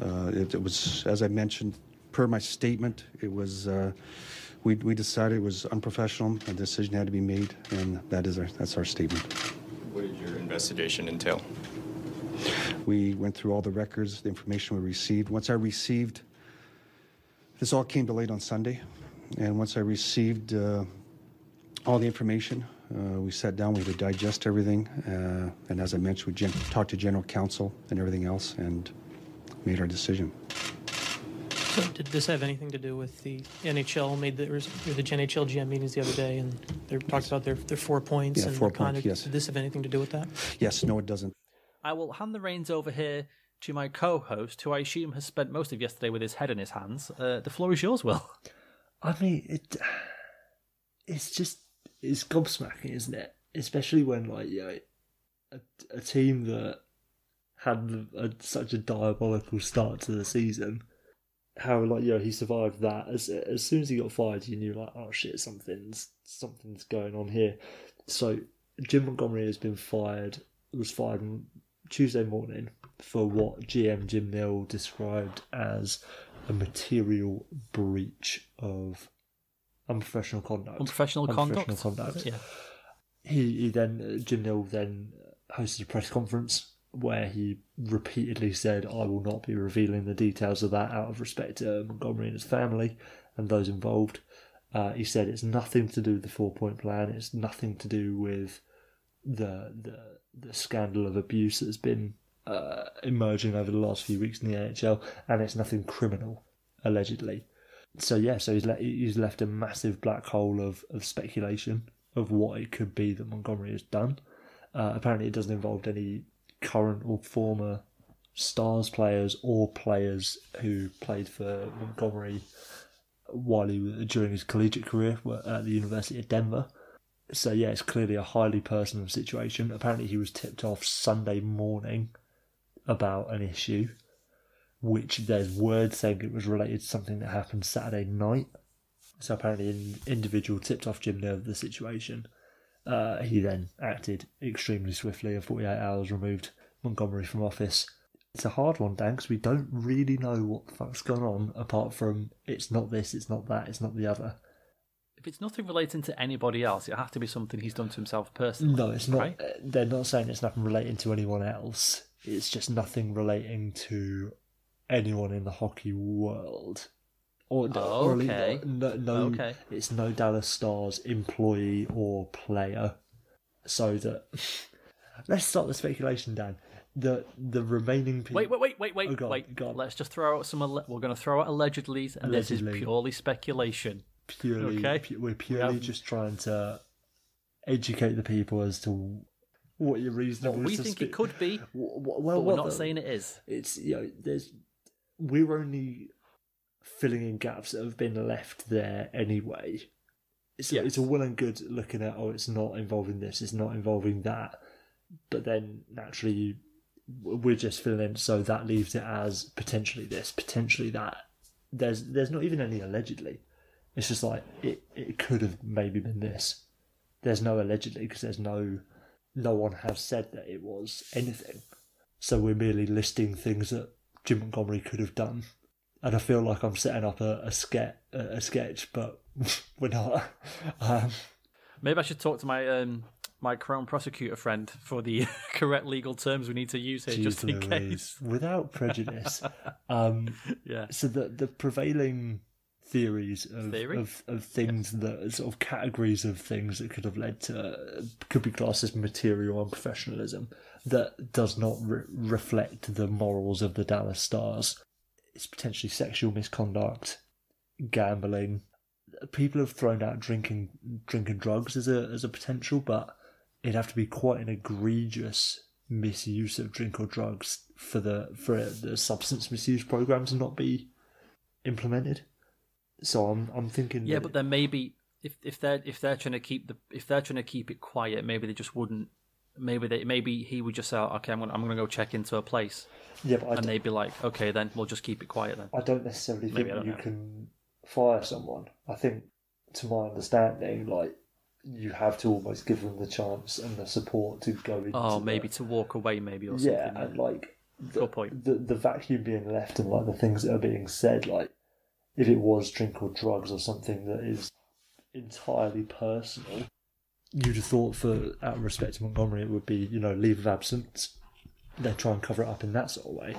Uh, it, it was, as I mentioned, per my statement, it was. Uh, we, we decided it was unprofessional. A decision had to be made, and that is our that's our statement.
What did your investigation entail?
We went through all the records, the information we received. Once I received, this all came to light on Sunday, and once I received uh, all the information, uh, we sat down, we had to digest everything, uh, and as I mentioned, we gen- talked to general counsel and everything else, and made our decision.
So did this have anything to do with the NHL made the, or the NHL GM meetings the other day, and they talked about their, their four points
Yeah,
and
four
their
points,
conduct?
yes.
Did this have anything to do with that?
Yes, no, it doesn't.
I will hand the reins over here to my co-host, who I assume has spent most of yesterday with his head in his hands. Uh, the floor is yours, Will.
I mean, it. It's just it's gobsmacking, isn't it? Especially when like you know, a, a team that had a, such a diabolical start to the season, how like you know he survived that. As as soon as he got fired, you knew like oh shit, something's something's going on here. So Jim Montgomery has been fired. Was fired on Tuesday morning for what GM Jim Nill described as a material breach of unprofessional conduct.
Unprofessional conduct.
Unprofessional conduct.
Yeah.
He, he then Jim Nill then hosted a press conference where he repeatedly said, "I will not be revealing the details of that out of respect to Montgomery and his family and those involved." Uh, he said it's nothing to do with the four point plan. It's nothing to do with the the the scandal of abuse that's been uh, emerging over the last few weeks in the NHL, and it's nothing criminal, allegedly. So yeah, so he's le- he's left a massive black hole of, of speculation of what it could be that Montgomery has done. Uh, apparently, it doesn't involve any current or former Stars players or players who played for Montgomery while he was during his collegiate career at the University of Denver. So yeah, it's clearly a highly personal situation. Apparently, he was tipped off Sunday morning about an issue, which there's word saying it was related to something that happened Saturday night. So apparently, an individual tipped off Jim of the situation. Uh, he then acted extremely swiftly, and 48 hours removed Montgomery from office. It's a hard one, Dan, because we don't really know what the fuck's gone on apart from it's not this, it's not that, it's not the other.
If it's nothing relating to anybody else, it has to be something he's done to himself personally.
No, it's not.
Right?
uh, They're not saying it's nothing relating to anyone else. It's just nothing relating to anyone in the hockey world. Or,
Oh,
or at least
okay.
no, no,
Okay.
it's no Dallas Stars employee or player. So that let's start the speculation, Dan. The the remaining people.
Wait, wait, wait, wait, wait,
Oh, go on,
wait.
go on.
Let's just throw out some. alle- We're going to throw out allegedly, and this is purely speculation.
purely,
Okay.
pu- we're purely
have-
just trying to educate the people as to what your reasonable.
What we think it could be,
W- w-
but
well,
we're not
the-
saying it is.
it's you know there's we're only filling in gaps that have been left there anyway. It's
Yes.
it's a well and good looking at oh it's not involving this it's not involving that, but then naturally you, we're just filling in so that leaves it as potentially this potentially that. There's there's not even any allegedly. It's just like it it could have maybe been this. There's no allegedly because there's no no one has said that it was anything. So we're merely listing things that Jim Montgomery could have done. And I feel like I'm setting up a, a, ske- a, a sketch, but we're not. Um,
Maybe I should talk to my um, my crown prosecutor friend for the correct legal terms we need to use here, just in case.
Without prejudice. um,
Yeah.
so the, the prevailing theories of,
Theory?
of, of things that sort of categories of things that could have led to uh, could be classed as material unprofessionalism that does not re- reflect the morals of the Dallas Stars. It's potentially sexual misconduct, gambling, people have thrown out drinking drinking drugs as a as a potential, but it'd have to be quite an egregious misuse of drink or drugs for the for the substance misuse program to not be implemented. So I'm I'm thinking
Yeah, but then maybe if if they're if they're trying to keep the if they're trying to keep it quiet, maybe they just wouldn't. Maybe they maybe he would just say, "Okay, I'm gonna, I'm gonna go check into a place,"
yeah, but I,
and
d-
they'd be like, "Okay, then we'll just keep it quiet then."
I don't necessarily
Maybe,
think you
know.
can fire someone. I think, to my understanding, like you have to almost give them the chance and the support to go into.
Oh,
the-
maybe to walk away, maybe or something.
yeah, and like the,
Good point.
The the vacuum being left and like the things that are being said, like if it was drink or drugs or something that is entirely personal, you'd have thought for out of respect to Montgomery, it would be you know leave of absence. They try and cover it up in that sort of way. You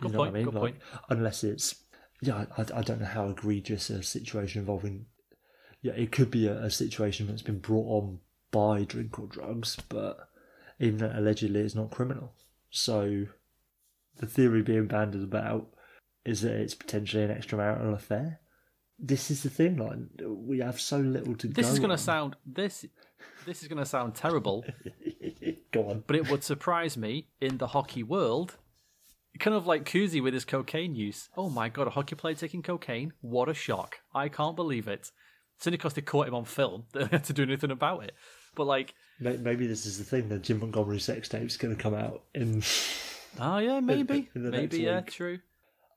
Good
know
point,
what I mean?
good
like,
point.
Unless it's yeah, I, I don't know how egregious a situation involving. Yeah, it could be a, a situation that's been brought on by drink or drugs, but even though allegedly it's not criminal. So the theory being banded about is that it's potentially an extramarital affair. This is the thing, like we have so little to
This
go
is going to sound this this is going to sound terrible,
Go on.
but it would surprise me in the hockey world. Kind of like Kuzi with his cocaine use. Oh my god, a hockey player taking cocaine? What a shock! I can't believe it. It's only because they caught him on film they had to do anything about it. But like,
Maybe this is the thing. that Jim Montgomery sex tape's going to come out in.
oh yeah, maybe,
in the
maybe yeah,
week.
true.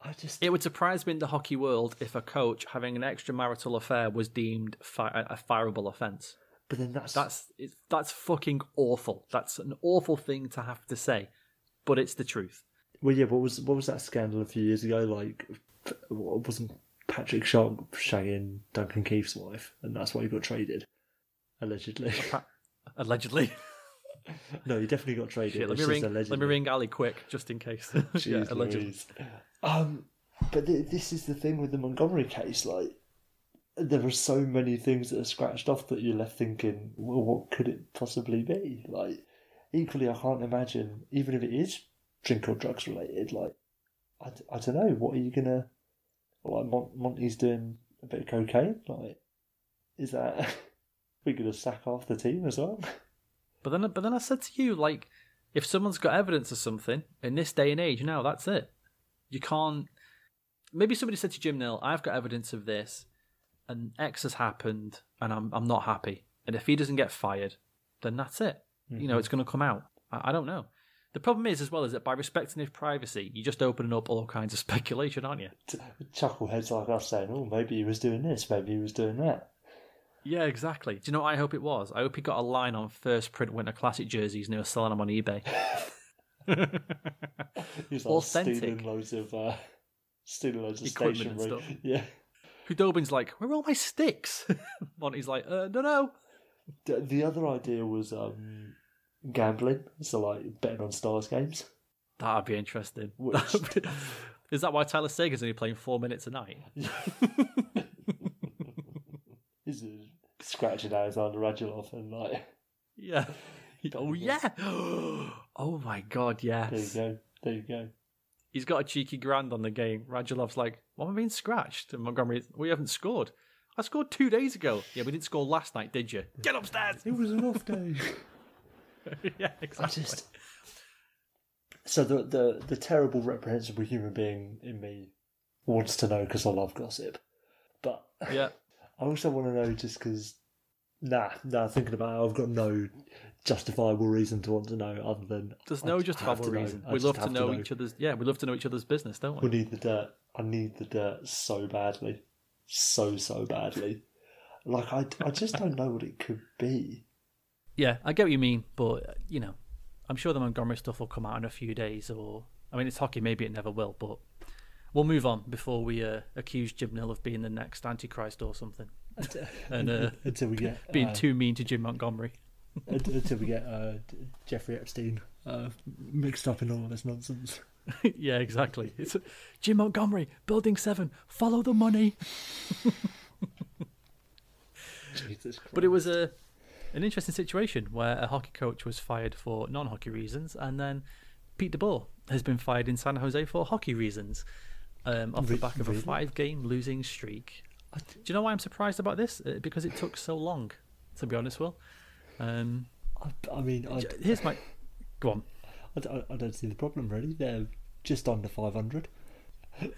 I just
It would surprise me in the hockey world if a coach having an extramarital affair was deemed fi- a fireable offence.
But then that's
That's it's, that's fucking awful. That's an awful thing to have to say, but it's the truth.
well, yeah. What was what was that scandal a few years ago? Like, what wasn't Patrick Sharp shagging Duncan Keith's wife, and that's why he got traded, allegedly.
Allegedly.
no, he definitely got traded.
Shit, let me ring. Let me ring Ali quick, just in case. yeah,
Jeez
allegedly.
Louise. Um, but th- this is the thing with the Montgomery case. Like, there are so many things that are scratched off that you're left thinking, well, what could it possibly be? Like, equally, I can't imagine, even if it is drink or drugs related. Like, I, d- I don't know. What are you gonna? Like, Mon- Monty's doing a bit of cocaine. Like, is that? we gonna sack off the team as well?
But then, but then I said to you, like, if someone's got evidence of something in this day and age, now that's it. You can't. Maybe somebody said to Jim Nill, "I've got evidence of this, and X has happened, and I'm I'm not happy. And if he doesn't get fired, then that's it. You know, mm-hmm. it's going to come out. I, I don't know. The problem is, as well, is that by respecting his privacy, you're just opening up all kinds of speculation, aren't you?
Chuckleheads like us saying, "Oh, maybe he was doing this. Maybe he was doing that."
Yeah, exactly. Do you know what I hope it was? I hope he got a line on first print Winter Classic jerseys and he was selling them on eBay.
He's like
Authentic.
stealing loads of uh, stealing loads of
Equipment and
stationery.
stuff.
Yeah.
Khudobin's like, where are all my sticks? Monty's like, uh, no, no.
The, the other idea was um, gambling, so like betting on Stars games.
That'd be interesting.
Which-
Is that why Tyler Seguin's only playing four minutes a night?
He's scratching Alexander Radulov and like,
Yeah. Oh, yeah. Oh, my God, yes.
there you go, there you go.
He's got a cheeky grand on the game. Radulov's like, why am I being scratched? And Montgomery, we haven't scored. I scored two days ago. Yeah, we didn't score last night, did you? Get upstairs.
It was an off day.
yeah,
I
exactly.
just. So the the the terrible reprehensible human being in me wants to know because I love gossip, but
Yeah.
I also want to know just because. Nah, nah. Thinking about it, I've got no justifiable reason to want to know other than
There's
I
no
just
justifiable
to
reason. We love to
have
know, each other's. Yeah, we love to know each other's business, don't
We
we?
need the dirt. I need the dirt so badly, so so badly. Like I, I just don't know what it could be.
Yeah, I get what you mean, but you know, I'm sure the Montgomery stuff will come out in a few days. Or I mean, it's hockey. Maybe it never will, but we'll move on before we uh, accuse Jim Nill of being the next Antichrist or something, and uh,
Until we get
being
uh,
too mean to Jim Montgomery.
until we get uh, Jeffrey Epstein uh, mixed up in all of this nonsense.
yeah, exactly. It's Jim Montgomery, Building Seven. Follow the money.
Jesus Christ.
But it was a an interesting situation where a hockey coach was fired for non-hockey reasons, and then Pete DeBoer has been fired in San Jose for hockey reasons, um, off the back of a five-game losing streak. Do you know why I'm surprised about this? Uh, Because it took so long, to be honest, Will. Um,
I, I mean, I,
here's my. Go on.
I, don't- I don't see the problem really. They're just under 500.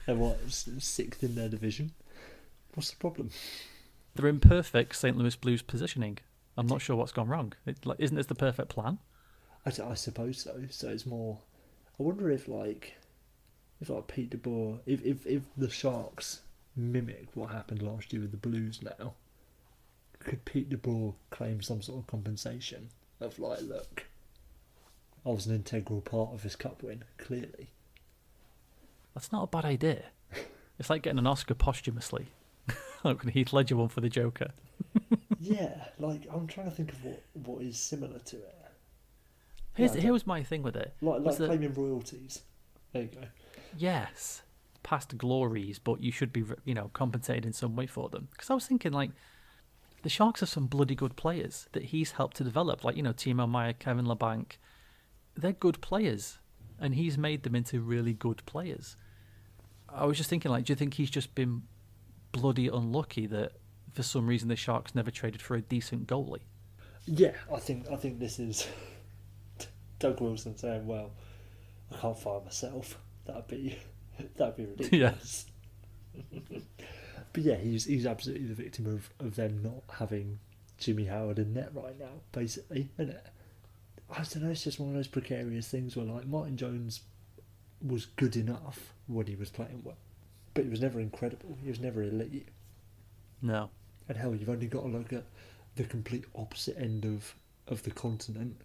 They're what sixth in their division. What's the problem?
They're in perfect St. Louis Blues positioning. I'm not sure what's gone wrong. It, like, isn't this the perfect plan?
I suppose so. So it's more. I wonder if like, if like Pete DeBoer, if if if the Sharks mimic what happened last year with the Blues now, could Pete DeBoer claim some sort of compensation of like, look, I was an integral part of this cup win. Clearly,
That's not a bad idea. It's like getting an Oscar posthumously. like when Heath Ledger won for the Joker.
yeah. Like I'm trying to think of what what is similar to it.
Here's,
Yeah,
here was my thing with it.
Like like claiming royalties. There you go.
Yes, past glories, but you should be, you know, compensated in some way for them. Because I was thinking, like, the Sharks have some bloody good players that he's helped to develop. Like, you know, Timo Meier, Kevin Labanc. They're good players, and he's made them into really good players. I was just thinking, like, do you think he's just been bloody unlucky that for some reason the Sharks never traded for a decent goalie?
Yeah, I think I think this is Doug Wilson saying, "Well, I can't fire myself. That'd be that'd be ridiculous." but yeah, he's he's absolutely the victim of, of them not having Jimmy Howard in net right now, basically, isn't it? I don't know. It's just one of those precarious things where like Martin Jones was good enough when he was playing well, but he was never incredible. He was never elite.
No.
And hell, you've only got to look at the complete opposite end of, of the continent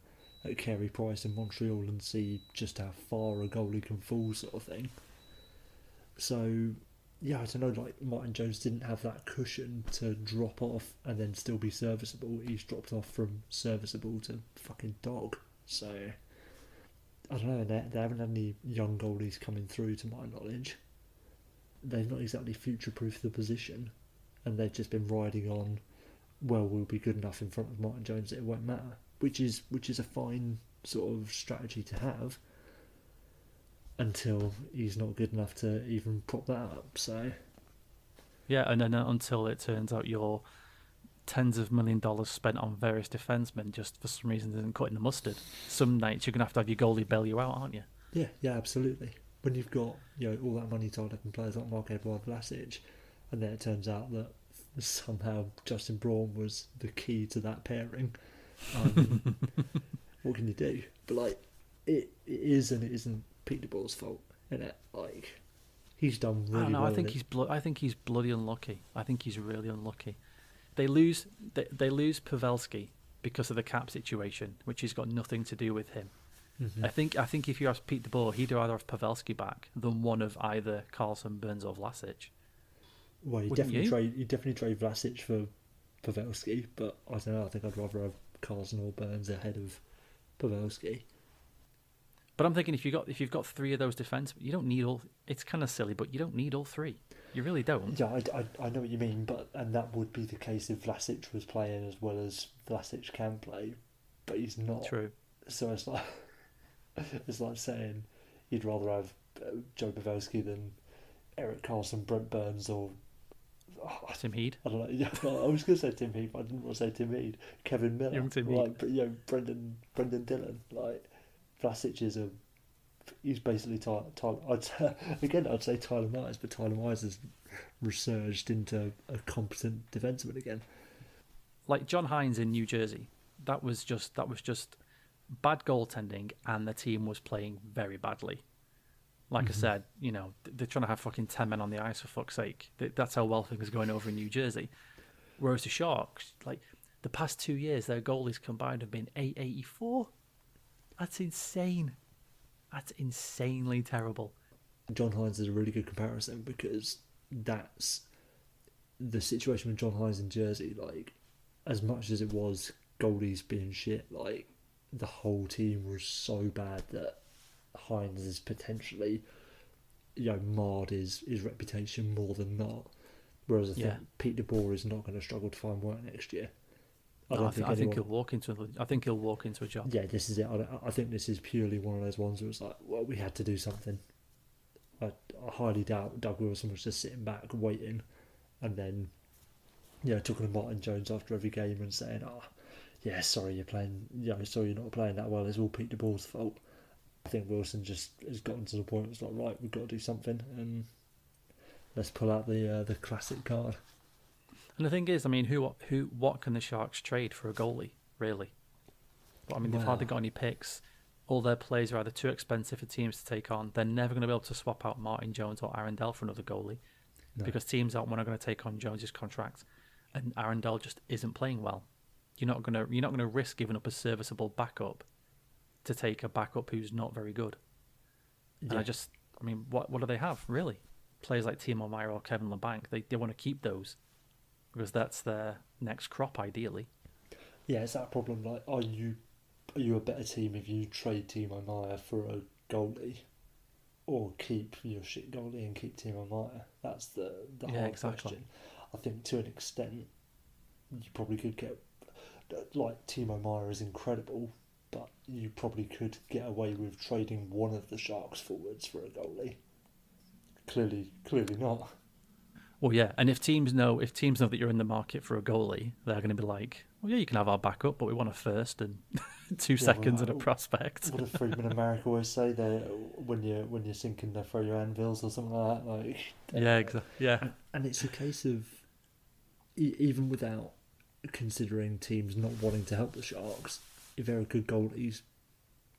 at Carey Price in Montreal and see just how far a goalie can fall, sort of thing. So, yeah, I don't know, like Martin Jones didn't have that cushion to drop off and then still be serviceable. He's dropped off from serviceable to fucking dog. So, I don't know, they, they haven't had any young goalies coming through to my knowledge. They've not exactly future proofed the position and they've just been riding on. Well, we'll be good enough in front of Martin Jones it won't matter, which is which is a fine sort of strategy to have. Until he's not good enough to even prop that up. So
Yeah, and then until it turns out your tens of million dollars spent on various defensemen just for some reason isn't cutting the mustard. Some nights you're gonna have to have your goalie bail you out, aren't you?
yeah, yeah, absolutely. When you've got you know all that money tied up in players like Marc-Edouard Vlasic, and then it turns out that somehow Justin Braun was the key to that pairing. Um, what can you do? But like, it, it is and it isn't Pete DeBoer's fault, isn't it? Like, he's done
I
really
don't know.
well.
I think he's blo- I think he's bloody unlucky. I think he's really unlucky. They lose they, they lose Pavelski because of the cap situation, which has got nothing to do with him.
Mhm.
I think I think if you ask Pete DeBoer, he'd rather have Pavelski back than one of either Karlsson, Burns, or Vlasic.
Well, you
wouldn't
definitely
you?
trade you definitely trade Vlasic for Pavelski, but I don't know. I think I'd rather have Karlsson or Burns ahead of Pavelski.
But I'm thinking if you got if you've got three of those defense, you don't need all. It's kind of silly, but you don't need all three. You really don't.
Yeah, I, I, I know what you mean, but and that would be the case if Vlasic was playing as well as Vlasic can play, but he's not.
True.
So it's like it's like saying you'd rather have uh, Joe Pavelski than Erik Karlsson, Brent Burns, or oh,
Tim Heed.
I don't know. Yeah, I was going to say Tim Heath. but I didn't want to say Tim Heath. Kevin Miller,
Young Tim
like, but, you know, Brendan Brendan Dillon. Like Vlasic is a. He's basically Tyler. Tyler I'd say, again, I'd say Tyler Myers, but Tyler Myers has resurged into a competent defenseman again.
like John Hynes in New Jersey. That was just that was just bad goaltending, and the team was playing very badly. Like I mm-hmm. said, you know they're trying to have fucking ten men on the ice for fuck's sake. That's how well things are going over in New Jersey. Whereas the Sharks, like the past two years, their goalies combined have been eight eighty four. That's insane. That's insanely terrible.
John Hynes is a really good comparison because that's the situation with John Hynes in Jersey. Like, as much as it was goalies being shit, like the whole team was so bad that Hynes is potentially, you know, marred his his reputation more than not. Whereas I think Pete DeBoer is not going to struggle to find work next year.
No, I, thi- I think
anyone-
he'll walk into. a- I think he'll walk into a job.
yeah, this is it. I, I think this is purely one of those ones where it's like, well, we had to do something. I, I highly doubt Doug Wilson was just sitting back waiting and then you know talking to Martin Jones after every game and saying, "Oh, yeah, sorry you're playing, you know, sorry you're not playing that well. It's all Pete DeBoer's fault." I think Wilson just has gotten to the point where it's like, right, we've got to do something, and let's pull out the uh, the classic card.
And the thing is, I mean, who who what can the Sharks trade for a goalie, really? But I mean, they've
Well-
hardly got any picks. All their players are either too expensive for teams to take on. They're never going to be able to swap out Martin Jones or Aaron Dell for another goalie
No.
because teams aren't going to take on Jones's contract, and Aaron Dell just isn't playing well. You're not going to you're not going to risk giving up a serviceable backup to take a backup who's not very good. And I just, I mean, what what do they have really? Players like Timo Meier or Kevin Labanc, they they want to keep those because that's their next crop ideally.
Yeah, it's that problem. Like, are you are you a better team if you trade Timo Meier for a goalie, or keep your shit goalie and keep Timo Meier? That's the the
Yeah,
hard
exactly.
question. I think to an extent, you probably could get like Timo Meier is incredible, but you probably could get away with trading one of the Sharks forwards for a goalie. Clearly, clearly not.
Well, yeah, and if teams know if teams know that you're in the market for a goalie, they're going to be like, "Well, yeah, you can have our backup, but we want a first and two
Yeah,
seconds and a
uh,
prospect."
What do Friedman and Marek always say? They when you when you're sinking, they throw your anvils or something like that. Like
yeah, uh, exactly. Yeah,
And, and it's a case of e- even without considering teams not wanting to help the Sharks, if there are good goalies,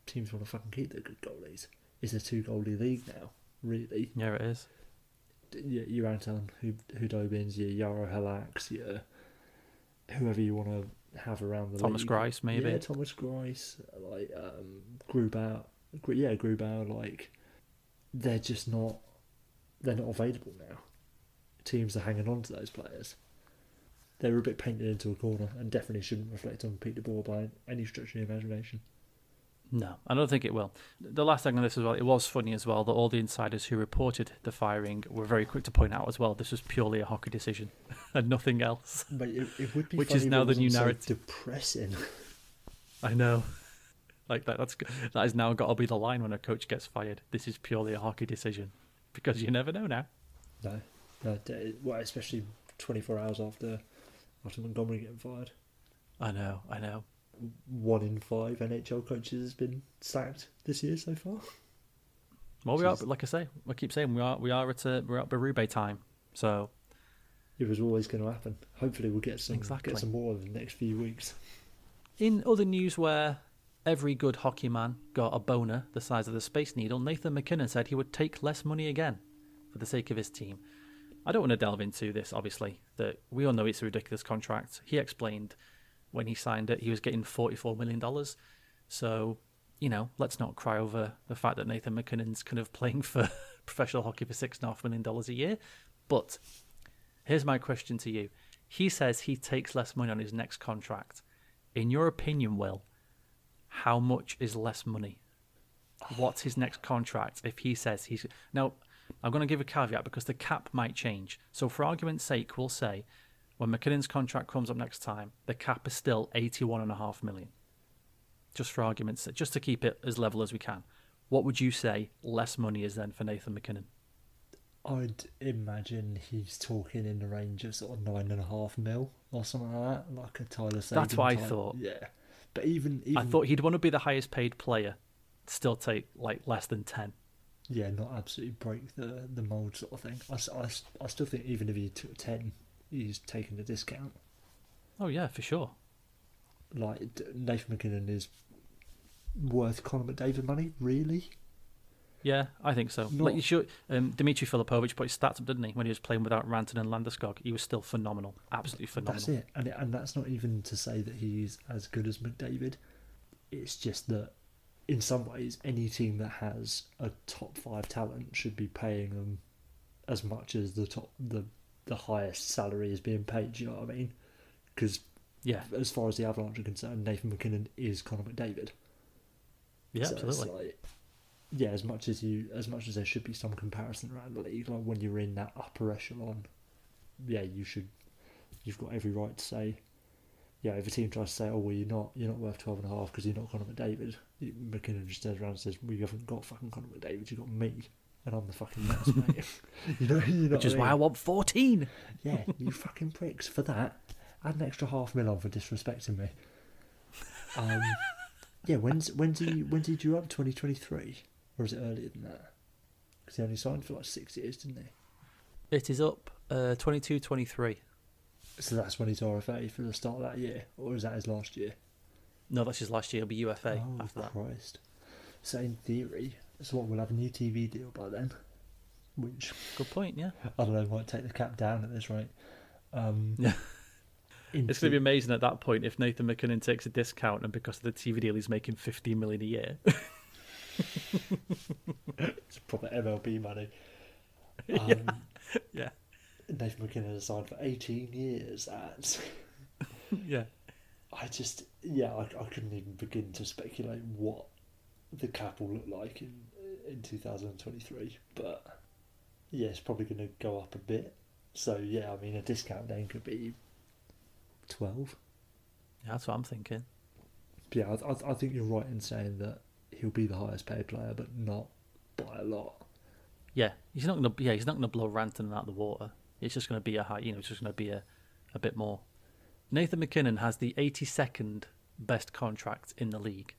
teams want to fucking keep their good goalies. It's a two goalie league now, really.
yeah, it is.
Your, your Anton Hud- Khudobins, your Jaro Halaks, your whoever you want to have around the
Thomas
league.
Greiss, maybe.
Yeah, Thomas Greiss, like um, Grubauer, Gr- yeah, Grubauer, like they're just not, they're not available now. Teams are hanging on to those players. They're a bit painted into a corner, and definitely shouldn't reflect on Pete DeBoer by any stretch of the imagination.
No, I don't think it will. The last thing on this as well, it was funny as well that all the insiders who reported the firing were very quick to point out as well this was purely a hockey decision and nothing else.
But it, it would be
Which is now the new
wasn't so
narrative.
depressing.
I know. Like that that's that has now got to be the line when a coach gets fired. This is purely a hockey decision because you never know now.
no, no, well, especially twenty four hours after after Montgomery getting fired.
I know, I know.
One in five NHL coaches has been sacked this year so far.
Well, we are,
Jeez.
like I say, I keep saying we are, we are at a, we're at Berube time. So
It was always going to happen. Hopefully, we'll get some
Exactly.
get some more in the next few weeks.
In other news where every good hockey man got a boner the size of the Space Needle, Nathan MacKinnon said he would take less money again for the sake of his team. I don't want to delve into this, obviously, that we all know it's a ridiculous contract. He explained when he signed it, he was getting $44 million. So, you know, let's not cry over the fact that Nathan MacKinnon's kind of playing for professional hockey for $6.5 million a year. But here's my question to you. He says he takes less money on his next contract. In your opinion, Will, how much is less money? What's his next contract if he says he's. Now, I'm going to give a caveat because the cap might change. So, for argument's sake, we'll say when MacKinnon's contract comes up next time, the cap is still 81.5 million. Just for argument's sake, just to keep it as level as we can. What would you say less money is then for Nathan MacKinnon?
I'd imagine he's talking in the range of sort of nine and a half mil or something like that, like a Tyler Seguin.
That's what I thought.
Yeah, but even, even
I thought he'd want to be the highest paid player, still take like less than 10.
Yeah, not absolutely break the the mold sort of thing. I, I, I still think even if he took ten, he's taking the discount.
Oh, yeah, for sure.
Like Nathan MacKinnon is worth Connor McDavid money, really?
Yeah, I think so.
Not-
Like you should, um, Dimitri Filipovic put his stats up, didn't he? When he was playing without Rantanen and Landeskog, he was still phenomenal, absolutely phenomenal.
That's it, and and that's not even to say that he's as good as McDavid. It's just that in some ways, any team that has a top five talent should be paying them as much as the top the the highest salary is being paid. Do you know what I mean? Because
Yeah,
as far as the Avalanche are concerned, Nathan MacKinnon is Connor McDavid.
yeah,
So
absolutely.
like- yeah, as much as you, as much as there should be some comparison around the league, like when you're in that upper echelon, yeah, you should, you've got every right to say, yeah, if a team tries to say, oh well, you're not, you're not worth twelve and a half because you're not Connor McDavid, you- MacKinnon just turns around and says, well, you haven't got fucking Connor McDavid, you've got me, and I'm the fucking Nets, mate. you know, you know
Which is why I want 14.
Yeah, you fucking pricks for that. Add an extra half mil on for disrespecting me. Um, yeah, when's when's he when's he due up? Twenty twenty three, or is it earlier than that? Because he only signed for like six years, didn't he?
It is up uh, 22 23.
So that's when he's RFA for the start of that year, or is that his last year?
No, that's his last year. It'll be UFA
oh
after that.
Christ! So in theory, so what? We'll have a new TV deal by then, which
Good point, yeah.
I don't know might take the cap down at this rate. Um,
Yeah. It's going to be amazing at that point if Nathan MacKinnon takes a discount and because of the TV deal he's making 15 million a year.
It's proper MLB money. Um,
yeah.
Nathan MacKinnon has signed for 18 years at.
Yeah.
I just, yeah, I, I couldn't even begin to speculate what the cap will look like in in 2023. But yeah, it's probably going to go up a bit. So yeah, I mean, a discount then could be 12.
Yeah, that's what I'm thinking.
But yeah, I, I, I think you're right in saying that he'll be the highest paid player, but not by a lot.
Yeah, he's not to. Yeah, he's not going to blow Rantanen out of the water. It's just going to be a high. You know, it's just going to be a, a bit more. Nathan MacKinnon has the 82nd best contract in the league.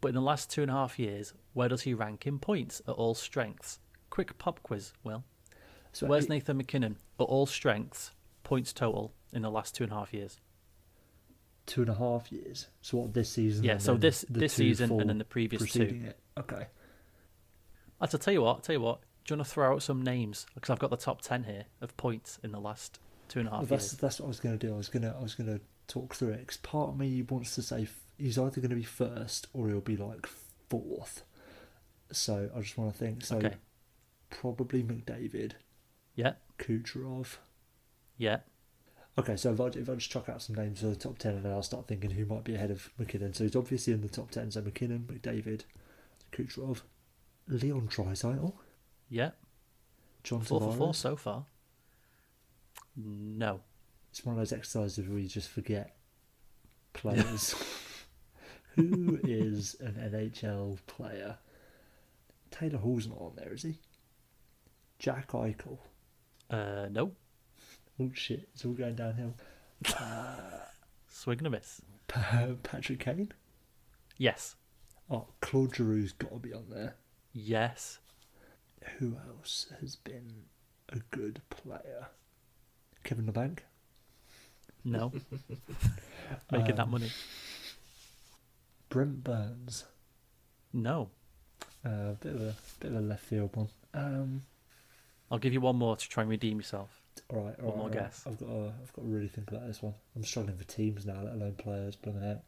But in the last two and a half years, where does he rank in points at all strengths? Quick pop quiz, Will.
So
Where's Nathan MacKinnon at all strengths, points total in the last two and a half years?
two and a half years. So what this season?
Yeah, so this- this season and then the previous two.
It. Okay.
I'll tell you what. I'll tell you what. Do you want to throw out some names? Because I've got the top ten here of points in the last two and a half
Well, that's
years.
that's what I was going to do. I was gonna I was gonna talk through it. Because part of me wants to say he's either going to be first or he'll be like fourth. So I just want to think. So
Okay.
probably McDavid,
Yeah,
Kucherov.
yeah.
Okay, so if I, if I just chuck out some names for the top ten, and then I'll start thinking who might be ahead of MacKinnon. So he's obviously in the top ten. So MacKinnon, McDavid, Kucherov, Leon Draisaitl,
Yeah,
John
four for four so far. No,
It's one of those exercises where you just forget players. Who is an NHL player? Taylor Hall's not on there, is he? Jack Eichel.
uh, no.
Oh shit, it's all going downhill.
Swing and a miss.
Patrick Kane.
Yes,
Oh, Claude Giroux's got to be on there.
yes.
Who else has been a good player? Kevin Labanc.
No. Making
Um,
that money.
Brent Burns.
No.
Uh, bit of a bit of a left field one. Um,
I'll give you one more to try and redeem yourself.
All right, all
One
right,
more
all right.
guess.
I've got to, I've got to really think about this one. I'm struggling for teams now, let alone players. Blooming out.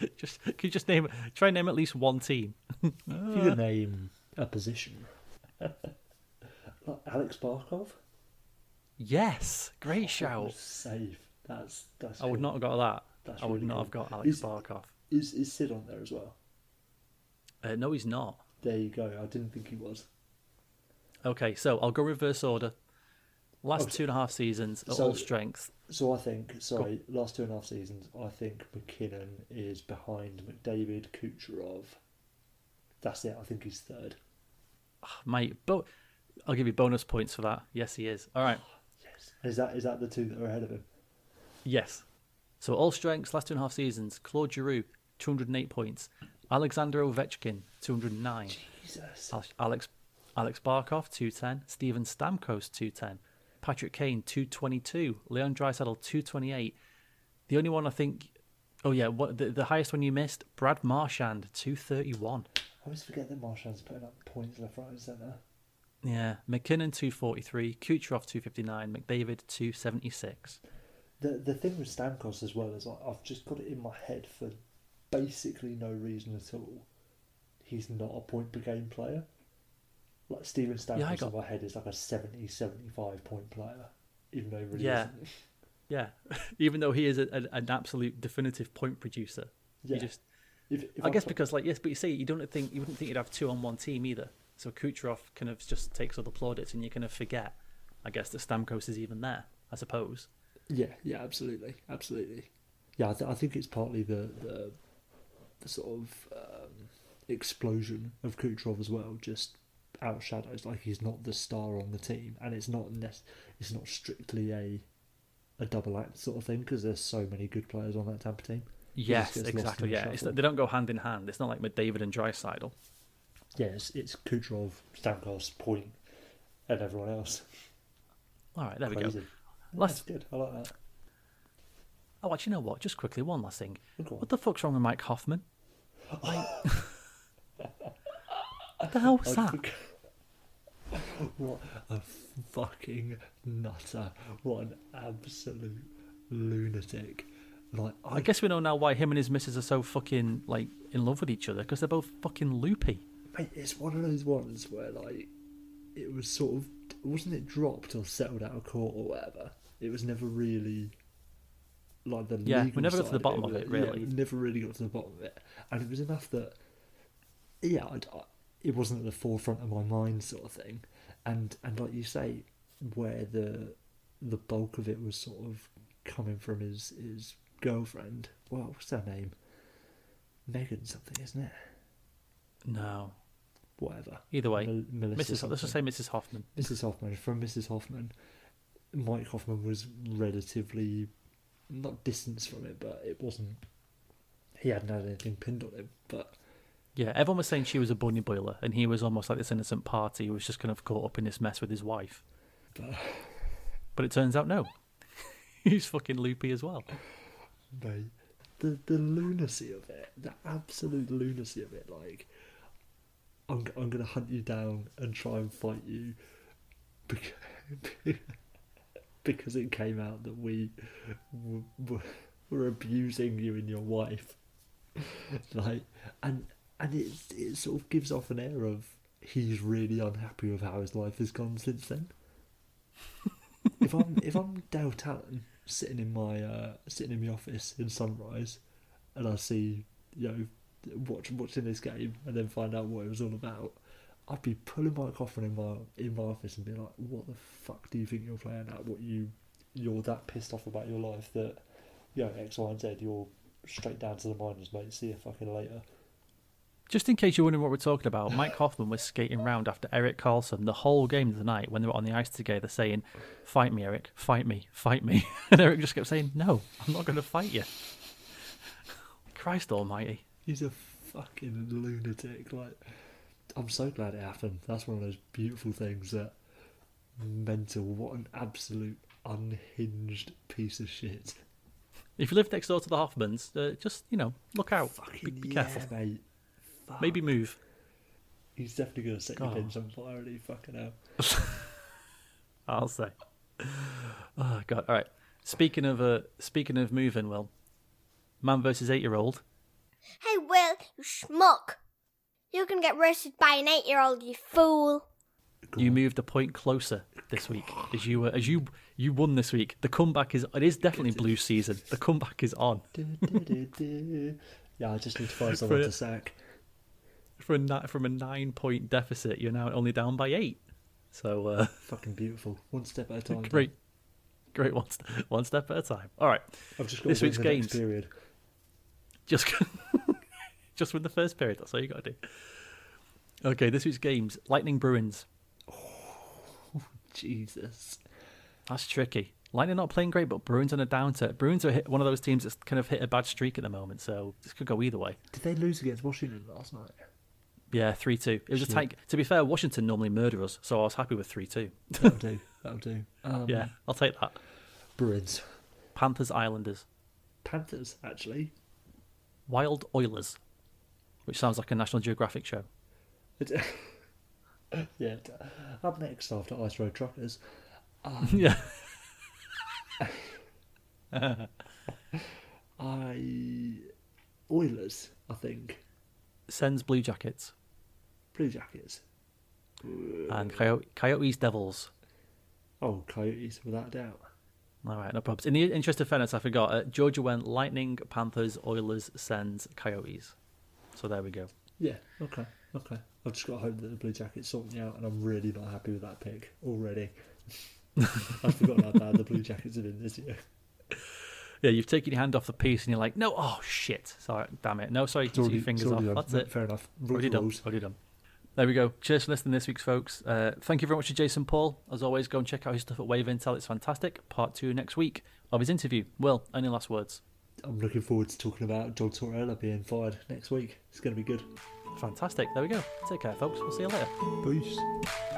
Just can you just name try and name at least one team?
If you name a position, like Alex Barkov.
Yes, great
That
shout.
safe. That's that's.
I would
cool.
not have got that.
That's
I would
really
not
cool.
have got Alex
Is-
Barkov.
Is is Sid on there as well?
Uh, no, he's not.
There you go. I didn't think he was.
Okay, so I'll go reverse order. Last
oh,
two and a half seasons at
So-
all strengths.
So I think, sorry, last two and a half seasons, I think MacKinnon is behind McDavid, Kucherov. That's it. I think he's third.
Ah, mate, but I'll give you bonus points for that. Yes, he is. All right.
Oh, yes. Is that is that the two that are ahead of him?
Yes. So all strengths, last two and a half seasons. Claude Giroux, 208 points. Alexander Ovechkin, 209.
Jesus.
Alex Alex Barkov, 210. Steven Stamkos, 210. Patrick Kane, 222. Leon Draisaitl, 228. The only one I think... Oh, yeah, what the, the highest one you missed? Brad Marchand, 231.
I always forget that Marchand's putting up points left, right, and centre.
Yeah, MacKinnon, 243. Kucherov, 259. McDavid, 276.
The the thing with Stamkos as well is I've just got it in my head for basically no reason at all. He's not a point per game player. Like Steven Stamkos
Yeah, got-
in my head is like a 70, 75 point player, even though he really
Yeah.
isn't.
Yeah, even though he is a, a, an absolute definitive point producer.
Yeah.
Just
If, if
I guess
put-
because like yes, but you see, you don't think you wouldn't think you'd have two on one team either. So Kucherov kind of just takes all the plaudits, and you kind of forget, I guess, that Stamkos is even there. I suppose.
Yeah, yeah, absolutely, absolutely. Yeah, I, th- I think it's partly the the, the sort of um, explosion of Kucherov as well just outshadows like he's not the star on the team, and it's not it's not strictly a a double act sort of thing because there's so many good players on that Tampa team.
Yes,
gets lost in
exactly. Yeah, they don't go hand in hand. It's not like McDavid and Draisaitl.
Yeah, it's, it's Kucherov, Stamkos, Point, and everyone else.
All right, there we
Crazy.
go.
That's good. I like that.
Oh, actually, you know what? Just quickly, one last thing. What the fuck's wrong with Mike Hoffman? Like, what the hell was that?
what a fucking nutter! What an absolute lunatic! Like I,
I guess we know now why him and his missus are so fucking like in love with each other because they're both fucking loopy.
mate, it's one of those ones where like it was sort of wasn't it dropped or settled out of court or whatever. It was never really like the
Yeah, we never got to the bottom of it,
yeah,
really.
we never really got to the bottom of it, and it was enough that yeah, I'd, I, it wasn't at the forefront of my mind, sort of thing. And and like you say, where the the bulk of it was sort of coming from his his girlfriend. Well, what's her name? Megan something, isn't it?
No.
Whatever.
Either way,
Melissa
Mrs. Let's just say Mrs. Hoffman.
Mrs. Hoffman from Mrs. Hoffman. Mike Hoffman was relatively not distanced from it, but it wasn't. He hadn't had anything pinned on him, but
Yeah, everyone was saying she was a bunny boiler, and he was almost like this innocent party who was just kind of caught up in this mess with his wife.
but
But it turns out no, he's fucking loopy as well.
mate, the the lunacy of it, the absolute lunacy of it, like I'm I'm gonna hunt you down and try and fight you because, because it came out that we w- w- were abusing you and your wife, like and and it it sort of gives off an air of he's really unhappy with how his life has gone since then. if I'm if I'm Dale Tallon sitting in my uh, sitting in my office in Sunrise, and I see you know watch watching this game and then find out what it was all about, I'd be pulling my Hoffman in my in my office and be like, "What the fuck do you think you're playing at? What you you're that pissed off about your life that you know X, Y, and Z? You're straight down to the minors, mate. See you fucking later."
Just in case you're wondering what we're talking about, Mike Hoffman was skating round after Erik Karlsson the whole game of the night when they were on the ice together saying, Fight me, Erik, fight me, fight me. And Erik just kept saying, No, I'm not going to fight you. Christ almighty.
He's a fucking lunatic. Like, I'm so glad it happened. That's one of those beautiful things that mental. What an absolute unhinged piece of shit.
If you live next door to the Hoffmans, uh, just, you know, look out.
Fucking
Be, be
yeah,
careful.
mate. Fuck.
Maybe move.
he's definitely gonna set your
God.
pins on fire. And he fucking hell.
I'll say. Oh god. All right. Speaking of uh, speaking of moving, well, man versus eight year old.
Hey, Will, you schmuck. You're gonna get roasted by an eight year old, you fool.
You moved a point closer this week as you uh, as you you won this week. The comeback is it is definitely blue season. The comeback is on
yeah, I just need to find someone to sack.
For a from a nine point deficit. You're now only down by eight. So uh,
Fucking beautiful. One step at a time.
great, great one st- one step at a time. All right,
I've just got
This
to win
week's
the
games.
period.
just just with the first period. That's all you got to do. Okay, this week's games: Lightning Bruins.
Oh, Jesus.
That's tricky. Lightning not playing great, but Bruins on a down turn. Bruins are one of those teams that's kind of hit a bad streak at the moment, so this could go either way.
Did they lose against Washington last night?
Yeah, three two. It was a
Shit.
tight. To be fair, Washington normally murder us, so I was happy with three two.
That'll do. That'll do. Um,
Yeah, I'll take that.
Bruins.
Panthers Islanders.
Panthers, actually.
Wild Oilers, which sounds like a National Geographic show.
Yeah. Up next after Ice Road Truckers.
yeah.
I. Oilers, I think.
Sens Blue Jackets
Blue Jackets.
and Coyote, Coyotes Devils.
Oh, Coyotes, without a doubt.
All right, no problems. In the interest of fairness, I forgot. Uh, Georgia went Lightning, Panthers, Oilers, Sens, Coyotes. So there we go.
Yeah, okay, okay. I've just got to hope that the Blue Jackets sort me out, and I'm really not happy with that pick already. I've forgotten how bad the Blue Jackets have been this year.
Yeah, you've taken your hand off the piece and you're like, no, oh shit. Sorry, damn it. No, sorry, take
already,
your fingers off.
done.
That's
No,
it.
Fair enough.
Already done. Already done. There we go. Cheers for listening this week's folks. Uh, thank you very much to Jason Paul. As always, go and check out his stuff at Wave Intel. It's fantastic. Part two next week of his interview. Will, any last words?
I'm looking forward to talking about John Tortorella being fired next week. It's going to be good.
Fantastic. There we go. Take care, folks. We'll see you later.
Peace.